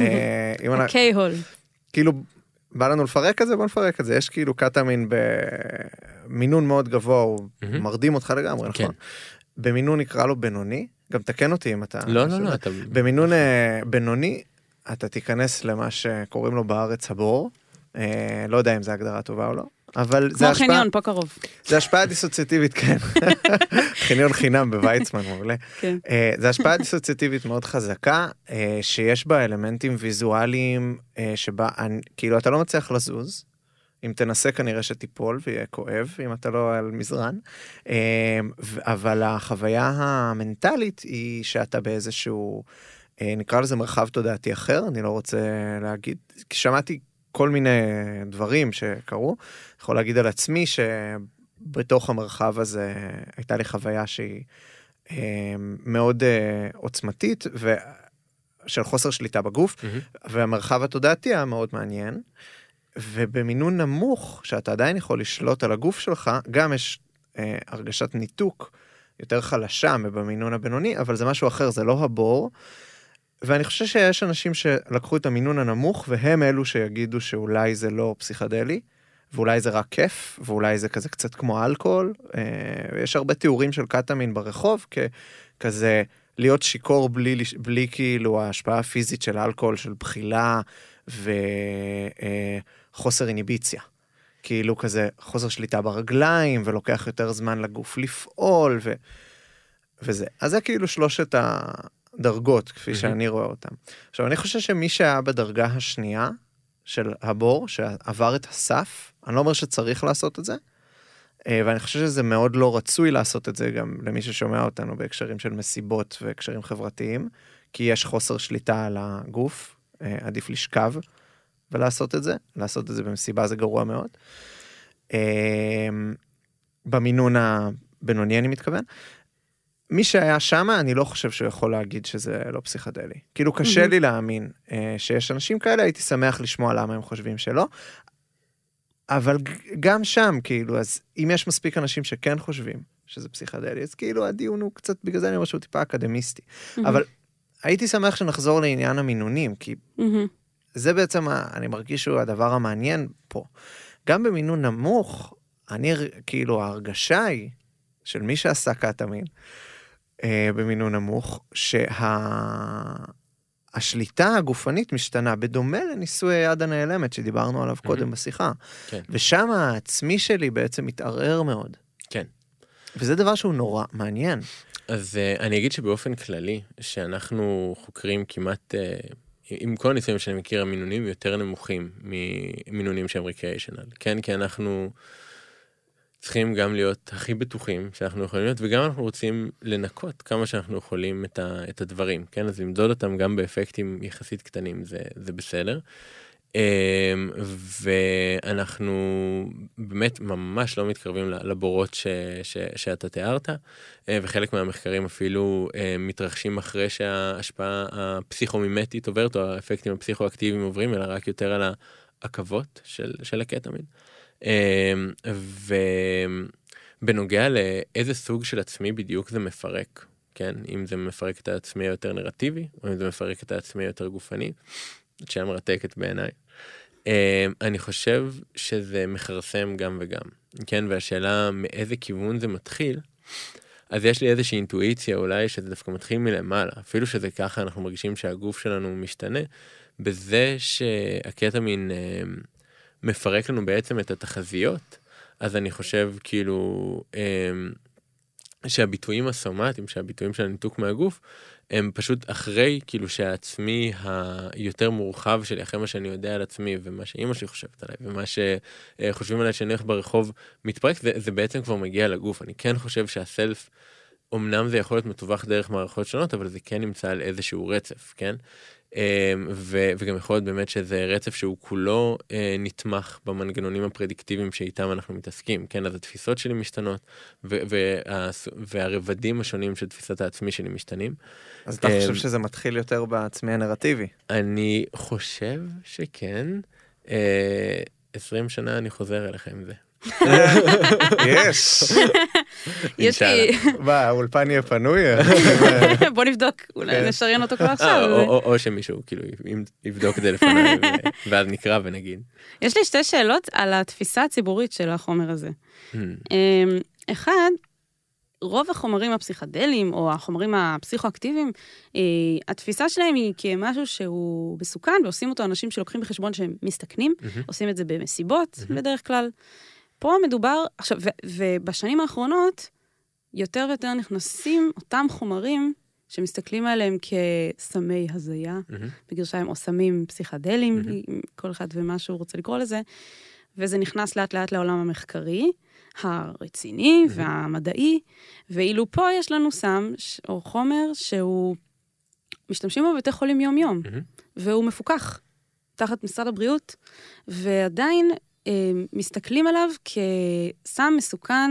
[SPEAKER 1] אה, אם אנחנו-
[SPEAKER 2] קיי-הול.
[SPEAKER 1] כאילו בא לנו לפרק את זה בוא נפרק את זה יש כאילו קטמין במינון מאוד גבוה הוא
[SPEAKER 4] מהמם.
[SPEAKER 1] מרדים אותך לגמרי
[SPEAKER 4] כן.
[SPEAKER 1] נכון. במינון נקרא לו בינוני גם תקן אותי אם אתה
[SPEAKER 4] לא, לא, לא, אתה...
[SPEAKER 1] במינון אה, בינוני אתה תיכנס למה שקוראים לו בארץ הבור אה, לא יודע אם זו הגדרה טובה או לא אבל זה
[SPEAKER 2] כמו
[SPEAKER 1] השפעה
[SPEAKER 2] חניון, פה קרוב.
[SPEAKER 1] זה השפעה דיסוציאטיבית כן חניון חינם בוויצמן מעולה.
[SPEAKER 2] כן.
[SPEAKER 1] אה, זה השפעה דיסוציאטיבית מאוד חזקה, אה, שיש בה אלמנטים ויזואליים, אה, שבה, אני- כאילו, אתה לא מצליח לזוז. אם תנסה כנראה שתיפול ויהיה כואב, אם אתה לא על מזרן. אבל החוויה המנטלית היא שאתה באיזשהו, נקרא לזה מרחב תודעתי אחר, אני לא רוצה להגיד, כי שמעתי כל מיני דברים שקרו, יכול להגיד על עצמי שבתוך המרחב הזה הייתה לי חוויה שהיא אה, מאוד אה, עוצמתית ושל חוסר שליטה בגוף,
[SPEAKER 4] מהמם.
[SPEAKER 1] והמרחב התודעתי היה מאוד מעניין. ובמינון נמוך, שאתה עדיין יכול לשלוט על הגוף שלך, גם יש אה, הרגשת ניתוק יותר חלשה מבמינון הבינוני, אבל זה משהו אחר, זה לא הבור. ואני חושב שיש אנשים שלקחו את המינון הנמוך, והם אלו שיגידו שאולי זה לא פסיכדלי, ואולי זה רק כיף, ואולי זה כזה קצת כמו אלכוהול. אה, יש הרבה תיאורים של קטמין ברחוב, ככזה להיות שיכור בלי, בלי כאילו ההשפעה הפיזית של אלכוהול, של בחילה וחוסר איניביציה. כאילו כזה חוסר שליטה ברגליים, ולוקח יותר זמן לגוף לפעול, ו... וזה. אז זה כאילו שלושת הדרגות, כפי
[SPEAKER 4] מהמם.
[SPEAKER 1] שאני רואה אותם. עכשיו, אני חושב שמי שהיה בדרגה השנייה של הבור, שעבר את הסף, אני לא אומר שצריך לעשות את זה, אה, ואני חושב שזה מאוד לא רצוי לעשות את זה גם למי ששומע אותנו בהקשרים של מסיבות והקשרים חברתיים, כי יש חוסר שליטה על הגוף, אה, עדיף לשכב ולעשות את זה, לעשות את זה במסיבה זה גרוע מאוד. אה, במינון הבינוני אני מתכוון. מי שהיה שם, אני לא חושב שהוא יכול להגיד שזה לא פסיכדלי. כאילו קשה
[SPEAKER 2] מהמם.
[SPEAKER 1] לי להאמין אה, שיש אנשים כאלה, הייתי שמח לשמוע למה הם חושבים שלא. אבל גם שם, כאילו, אז אם יש מספיק אנשים שכן חושבים שזה פסיכדלי, אז כאילו הדיון הוא קצת, בגלל זה אני אומר שהוא טיפה אקדמיסטי. אבל הייתי שמח שנחזור לעניין המינונים, כי
[SPEAKER 2] מהמם.
[SPEAKER 1] זה בעצם, אני מרגיש שהוא הדבר המעניין פה. גם במינון נמוך, אני, כאילו, ההרגשה היא, של מי שעשה קטמין, אה, במינון נמוך, שהשליטה הגופנית משתנה, בדומה לניסוי היד הנעלמת שדיברנו עליו קודם בשיחה.
[SPEAKER 4] כן.
[SPEAKER 1] ושם העצמי שלי בעצם מתערער מאוד.
[SPEAKER 4] כן.
[SPEAKER 1] וזה דבר שהוא נורא מעניין.
[SPEAKER 4] אז uh, אני אגיד שבאופן כללי, שאנחנו חוקרים כמעט, uh, עם כל הניסויים שאני מכיר, המינונים יותר נמוכים ממינונים שהם ריקיישנל. כן, כי אנחנו צריכים גם להיות הכי בטוחים שאנחנו יכולים להיות, וגם אנחנו רוצים לנקות כמה שאנחנו יכולים את, ה, את הדברים, כן? אז למדוד אותם גם באפקטים יחסית קטנים זה, זה בסדר. אמ, ואנחנו באמת ממש לא מתקרבים לבורות ש, ש, שאתה תיארת, אה, וחלק מהמחקרים אפילו אה, מתרחשים אחרי שההשפעה הפסיכומימטית עוברת, או האפקטים הפסיכואקטיביים עוברים, אלא רק יותר על העכבות של, של הקטמין. אמ, ובנוגע לאיזה סוג של עצמי בדיוק זה מפרק, כן? אם זה מפרק את העצמי היותר נרטיבי, או אם זה מפרק את העצמי היותר גופני, שאלה מרתקת בעיניי. Um, אני חושב שזה מכרסם גם וגם, כן? והשאלה מאיזה כיוון זה מתחיל, אז יש לי איזושהי אינטואיציה אולי שזה דווקא מתחיל מלמעלה, אפילו שזה ככה אנחנו מרגישים שהגוף שלנו משתנה, בזה שהקטמין אה, מפרק לנו בעצם את התחזיות, אז אני חושב כאילו אה, שהביטויים הסומטיים, שהביטויים של הניתוק מהגוף, הם פשוט אחרי כאילו שהעצמי היותר מורחב שלי, אחרי מה שאני יודע על עצמי ומה שאימא שלי חושבת עליי ומה שחושבים עליי שאני הולך ברחוב מתפרק, זה, זה בעצם כבר מגיע לגוף. אני כן חושב שהסלף, אמנם זה יכול להיות מתווך דרך מערכות שונות, אבל זה כן נמצא על איזשהו רצף, כן? אמ, ו, וגם יכול להיות באמת שזה רצף שהוא כולו אה, נתמך במנגנונים הפרדיקטיביים שאיתם אנחנו מתעסקים, כן, אז התפיסות שלי משתנות ו, וה, והרבדים השונים של תפיסת העצמי שלי משתנים.
[SPEAKER 1] אז אתה חושב
[SPEAKER 4] אמ,
[SPEAKER 1] שזה מתחיל יותר בעצמי הנרטיבי?
[SPEAKER 4] אני חושב שכן. אה, 20 שנה אני חוזר אליך עם זה.
[SPEAKER 1] יש!
[SPEAKER 2] יש לי...
[SPEAKER 1] מה, האולפן יהיה פנוי?
[SPEAKER 2] בוא נבדוק, אולי
[SPEAKER 1] כן.
[SPEAKER 2] נשריין אותו כבר
[SPEAKER 4] אה,
[SPEAKER 2] עכשיו.
[SPEAKER 4] או, שמישהו כאילו אם- יבדוק את זה לפניי ואז נקרא ונגיד.
[SPEAKER 2] יש לי שתי שאלות על התפיסה הציבורית של החומר הזה.
[SPEAKER 4] "Hmm,
[SPEAKER 2] אמ, אחד, רוב החומרים הפסיכדליים או החומרים הפסיכואקטיביים, אה, התפיסה שלהם היא כמשהו שהוא מסוכן ועושים אותו אנשים שלוקחים בחשבון שהם מסתכנים,
[SPEAKER 4] מהמם.
[SPEAKER 2] עושים את זה במסיבות בדרך כלל. פה מדובר, עכשיו, ו- ובשנים האחרונות, יותר ויותר נכנסים אותם חומרים שמסתכלים עליהם כסמי הזיה,
[SPEAKER 4] מהמם.
[SPEAKER 2] בגרשיים, או סמים פסיכדליים,
[SPEAKER 4] מהמם.
[SPEAKER 2] כל אחד ומה שהוא רוצה לקרוא לזה, וזה נכנס לאט לאט לעולם המחקרי, הרציני והמדעי, ואילו פה יש לנו סם או חומר שהוא, משתמשים בו בבתי חולים יום-יום,
[SPEAKER 4] מהמם.
[SPEAKER 2] והוא מפוקח תחת משרד הבריאות, ועדיין מסתכלים עליו כסם מסוכן.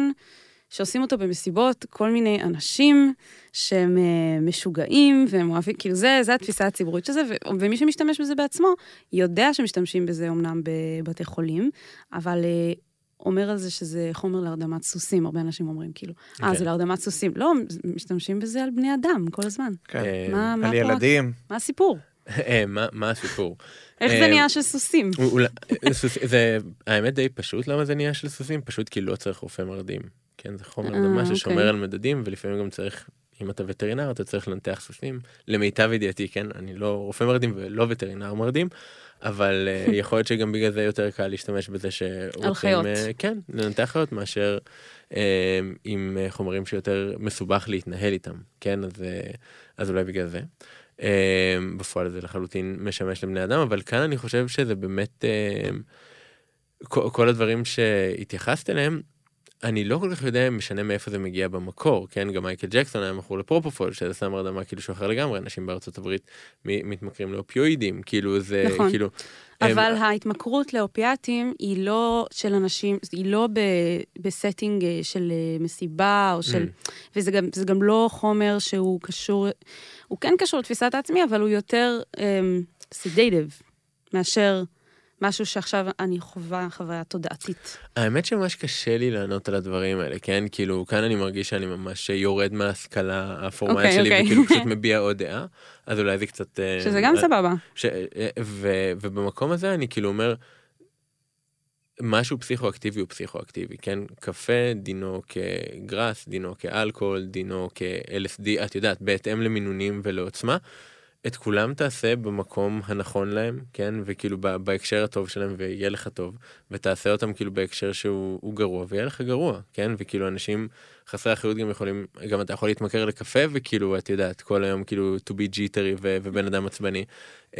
[SPEAKER 2] שעושים אותו במסיבות, כל מיני אנשים שהם אה, משוגעים והם אוהבים, כאילו זה, זה התפיסה הציבורית של זה, ומי שמשתמש בזה בעצמו יודע שמשתמשים בזה אמנם בבתי חולים, אבל אה, אומר על זה שזה חומר להרדמת סוסים, הרבה אנשים אומרים כאילו, אה,
[SPEAKER 4] כן.
[SPEAKER 2] זה להרדמת סוסים. לא, משתמשים בזה על בני אדם כל הזמן.
[SPEAKER 1] כן.
[SPEAKER 4] אה,
[SPEAKER 2] מה, מה
[SPEAKER 1] על
[SPEAKER 2] פה-
[SPEAKER 1] ילדים.
[SPEAKER 2] מה הסיפור?
[SPEAKER 4] אה, מה הסיפור?
[SPEAKER 2] איך זה
[SPEAKER 4] אה,
[SPEAKER 2] נהיה של סוסים?
[SPEAKER 4] זה האמת די פשוט למה זה נהיה של סוסים פשוט כי לא צריך רופא מרדים. כן זה חומר
[SPEAKER 2] אה,
[SPEAKER 4] הרדמה ששומר
[SPEAKER 2] אוקיי.
[SPEAKER 4] על מדדים ולפעמים גם צריך אם אתה וטרינר אתה צריך לנתח סוסים למיטב ידיעתי כן אני לא רופא מרדים ולא וטרינר מרדים. אבל אה, יכול להיות שגם בגלל זה יותר קל להשתמש בזה שרוצים
[SPEAKER 2] חיות.
[SPEAKER 4] אה, כן לנתח חיות מאשר אה, עם אה, חומרים שיותר מסובך להתנהל איתם כן אז אה, אז אולי בגלל זה. אה, בפועל זה לחלוטין משמש לבני אדם אבל כאן אני חושב שזה באמת כל, כל הדברים שהתייחסת אליהם. אני לא כל כך יודע אם משנה מאיפה זה מגיע במקור, כן? גם מייקל ג'קסון היה מכור לפרופופול, שזה סם הרדמה כאילו שהוא אחר לגמרי, אנשים בארצות הברית מתמכרים לאופיואידים, כאילו זה,
[SPEAKER 2] נכון.
[SPEAKER 4] כאילו... הם-
[SPEAKER 2] אבל ההתמכרות לאופיאטים היא לא של אנשים, היא לא ב- ב setting אה, של אה, מסיבה או של...
[SPEAKER 4] Mm.
[SPEAKER 2] וזה גם, גם לא חומר שהוא קשור, הוא כן קשור לתפיסת העצמי, אבל הוא יותר sedative מאשר משהו שעכשיו אני חווה חוויה תודעתית.
[SPEAKER 4] האמת שממש קשה לי לענות על הדברים האלה, כן? כאילו, כאן אני מרגיש שאני ממש יורד מההשכלה הפורמלית
[SPEAKER 2] אוקיי,
[SPEAKER 4] שלי,
[SPEAKER 2] אוקיי.
[SPEAKER 4] וכאילו פשוט מביע עוד דעה, אז אולי זה קצת... אה,
[SPEAKER 2] שזה גם
[SPEAKER 4] אה,
[SPEAKER 2] סבבה.
[SPEAKER 4] ש... ו... ובמקום הזה אני כאילו אומר, משהו פסיכואקטיבי הוא פסיכואקטיבי, כן? קפה דינו כגראס, דינו כאלכוהול, דינו כ-LSD, את יודעת, בהתאם למינונים ולעוצמה. את כולם תעשה במקום הנכון להם, כן? וכאילו בהקשר הטוב שלהם ויהיה לך טוב, ותעשה אותם כאילו בהקשר שהוא הוא גרוע ויהיה לך גרוע, כן? וכאילו אנשים חסרי אחריות גם יכולים, גם אתה יכול להתמכר לקפה וכאילו את יודעת כל היום כאילו to be jittery ובן אדם עצבני. Um,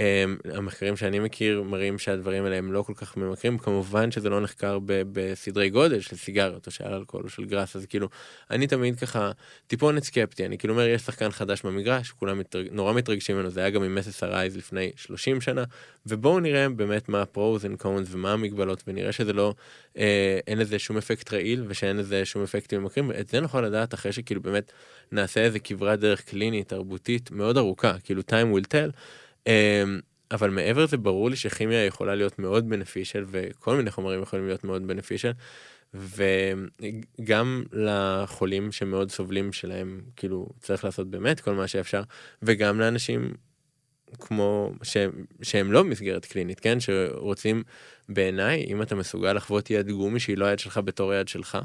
[SPEAKER 4] המחקרים שאני מכיר מראים שהדברים האלה הם לא כל כך ממכרים, כמובן שזה לא נחקר בסדרי גודל של סיגריות או של אלכוהול או של גראס, אז כאילו אני תמיד ככה טיפונת סקפטי, אני כאילו אומר יש שחקן חדש במגרש, כולם מתרג... נורא מתרגשים ממנו, זה היה גם עם מ SSRIs לפני 30 שנה, ובואו נראה באמת מה ה pros and cons ומה המגבלות, ונראה שזה לא, אה, אין לזה שום אפקט רעיל ושאין לזה שום אפקטים ממכרים, ואת זה נכון לדעת אחרי שכאילו באמת נעשה איזה כברת דרך קלינית, תרבותית, מאוד ארוכה, כאילו time will tell. אמ, אבל מעבר לזה ברור לי שכימיה יכולה להיות מאוד beneficial וכל מיני חומרים יכולים להיות מאוד beneficial וגם לחולים שמאוד סובלים שלהם כאילו צריך לעשות באמת כל מה שאפשר וגם לאנשים כמו שהם, שהם לא במסגרת קלינית, כן? שרוצים, בעיניי, אם אתה מסוגל לחוות יד גומי שהיא לא היד שלך בתור היד שלך,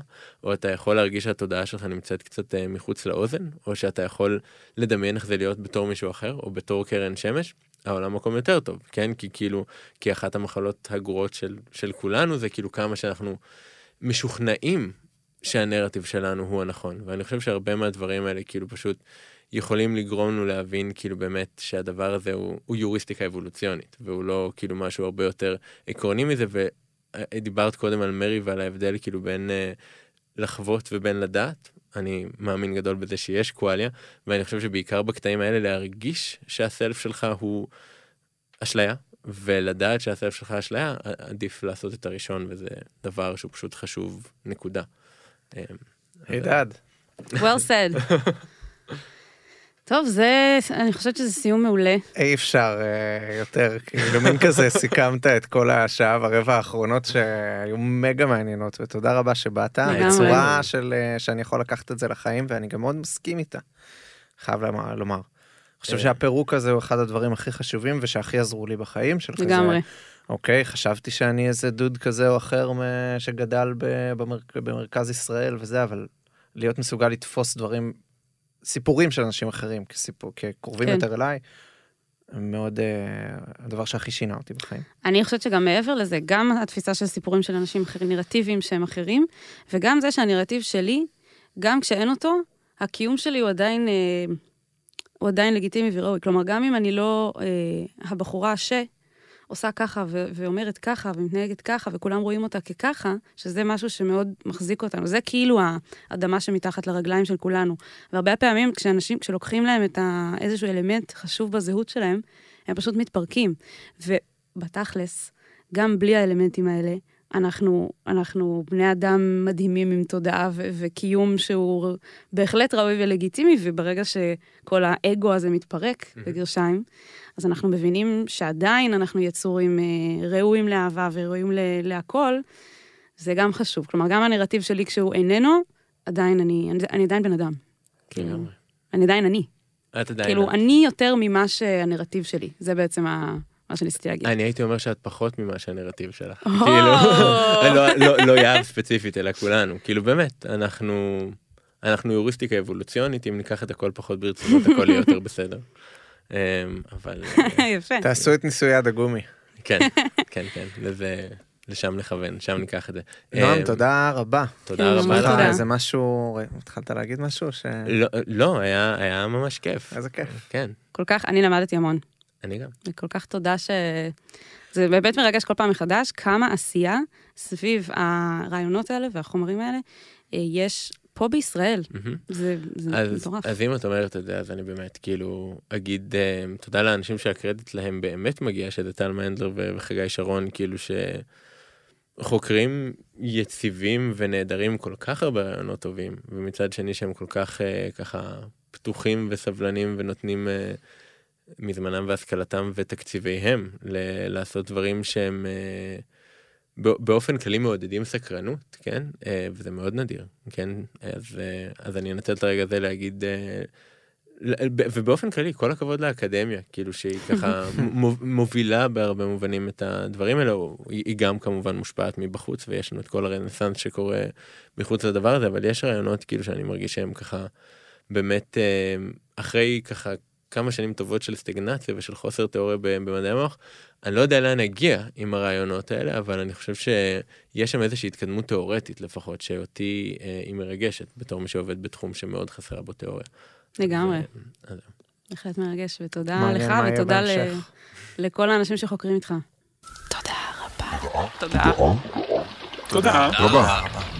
[SPEAKER 4] או אתה יכול להרגיש שהתודעה שלך נמצאת קצת uh, מחוץ לאוזן, או שאתה יכול לדמיין איך זה להיות בתור מישהו אחר, או בתור קרן שמש, העולם מקום יותר טוב, כן? כי כאילו, כי אחת המחלות הגרועות של, של כולנו זה כאילו כמה שאנחנו משוכנעים שהנרטיב שלנו הוא הנכון, ואני חושב שהרבה מהדברים האלה כאילו פשוט יכולים לגרום לנו להבין כאילו באמת שהדבר הזה הוא, הוא יוריסטיקה אבולוציונית, והוא לא כאילו משהו הרבה יותר עקרוני מזה, ודיברת קודם על מרי ועל ההבדל כאילו בין uh, לחוות ובין לדעת, אני מאמין גדול בזה שיש קואליה, ואני חושב שבעיקר בקטעים האלה להרגיש שהסלף שלך הוא אשליה, ולדעת שהסלף שלך אשליה, עדיף לעשות את הראשון, וזה דבר שהוא פשוט חשוב, נקודה.
[SPEAKER 1] הידד.
[SPEAKER 2] well said. טוב, זה, אני חושבת שזה סיום מעולה.
[SPEAKER 1] אי אפשר אה, יותר, כאילו מין כזה סיכמת את כל השעה ורבע האחרונות שהיו מגה מעניינות, ותודה רבה שבאת, בצורה של אה, שאני יכול לקחת את זה לחיים, ואני גם מאוד מסכים איתה, חייב לומר. לומר. אני חושב שהפירוק הזה הוא אחד הדברים הכי חשובים ושהכי עזרו לי בחיים של כזה.
[SPEAKER 2] לגמרי.
[SPEAKER 1] אוקיי, חשבתי שאני איזה דוד כזה או אחר שגדל במרכז ישראל וזה, אבל להיות מסוגל לתפוס דברים סיפורים של אנשים אחרים כסיפור, כקרובים כן. יותר אליי, מאוד uh, הדבר שהכי שינה אותי בחיים.
[SPEAKER 2] אני חושבת שגם מעבר לזה, גם התפיסה של סיפורים של אנשים אחרים, נרטיבים שהם אחרים, וגם זה שהנרטיב שלי, גם כשאין אותו, הקיום שלי הוא עדיין, uh, הוא עדיין לגיטימי וראוי. כלומר, גם אם אני לא uh, הבחורה ש... עושה ככה ו- ואומרת ככה ומתנהגת ככה, וכולם רואים אותה כככה, שזה משהו שמאוד מחזיק אותנו. זה כאילו האדמה שמתחת לרגליים של כולנו. והרבה פעמים כשאנשים, כשלוקחים להם את ה- איזשהו אלמנט חשוב בזהות שלהם, הם פשוט מתפרקים. ובתכלס, גם בלי האלמנטים האלה, אנחנו, אנחנו בני אדם מדהימים עם תודעה ו- וקיום שהוא בהחלט ראוי ולגיטימי, וברגע שכל האגו הזה מתפרק, בגרשיים, אז אנחנו מבינים שעדיין אנחנו יצורים אה, ראויים לאהבה וראויים להכל, זה גם חשוב. כלומר, גם הנרטיב שלי כשהוא איננו, עדיין אני, אני, אני עדיין בן אדם. כאילו, אני עדיין אני.
[SPEAKER 4] את עדיין.
[SPEAKER 2] כאילו, אני יותר ממה שהנרטיב שלי. זה בעצם ה... מה שניסיתי להגיד.
[SPEAKER 4] אני הייתי אומר שאת פחות ממה שהנרטיב שלך. כאילו, לא, לא, לא יהב ספציפית, אלא כולנו. כאילו, באמת, אנחנו... אנחנו יוריסטיקה אבולוציונית, אם ניקח את הכל פחות ברצינות, הכל יהיה יותר בסדר. אמ, אבל...
[SPEAKER 2] יפה.
[SPEAKER 1] תעשו את ניסוי יד הגומי.
[SPEAKER 4] כן, כן, כן, לזה... לשם נכוון, שם ניקח את זה.
[SPEAKER 1] נועם, אמ, תודה רבה.
[SPEAKER 4] תודה רבה
[SPEAKER 1] לך. איזה משהו, התחלת להגיד משהו?
[SPEAKER 4] לא, לא, היה ממש כיף.
[SPEAKER 1] איזה כיף.
[SPEAKER 4] כן.
[SPEAKER 2] כל כך, אני למדתי המון.
[SPEAKER 4] אני גם.
[SPEAKER 2] וכל כך תודה ש... זה באמת מרגש כל פעם מחדש כמה עשייה סביב הרעיונות האלה והחומרים האלה אה, יש פה בישראל. זה, מטורף.
[SPEAKER 4] אז אם את אומרת את זה, אז אני באמת כאילו אגיד um, תודה לאנשים שהקרדיט להם באמת מגיע, שזה טל מנדלר וחגי שרון, כאילו שחוקרים יציבים ונהדרים כל כך הרבה רעיונות טובים, ומצד שני שהם כל כך uh, ככה פתוחים וסבלנים ונותנים uh, מזמנם והשכלתם ותקציביהם ל- לעשות דברים שהם... Uh, באופן כללי מעודדים סקרנות, כן? אה, וזה מאוד נדיר, כן? אז, אה, אז אני אנצל את הרגע הזה להגיד, אה, ובאופן כללי, כל הכבוד לאקדמיה, כאילו שהיא ככה מובילה בהרבה מובנים את הדברים האלה, היא גם כמובן מושפעת מבחוץ, ויש לנו את כל הרנסאנס שקורה מחוץ לדבר הזה, אבל יש רעיונות כאילו שאני מרגיש שהם ככה, באמת, אחרי ככה כמה שנים טובות של סטגנציה ושל חוסר תיאוריה במדעי המוח, אני לא יודע לאן נגיע עם הרעיונות האלה, אבל אני חושב שיש שם איזושהי התקדמות תיאורטית לפחות, שאותי אה, היא מרגשת בתור מי שעובד בתחום שמאוד חסרה בו תיאוריה.
[SPEAKER 2] לגמרי. בהחלט מרגש, ותודה לך, ותודה לכל האנשים שחוקרים איתך. תודה רבה. תודה.
[SPEAKER 3] תודה רבה.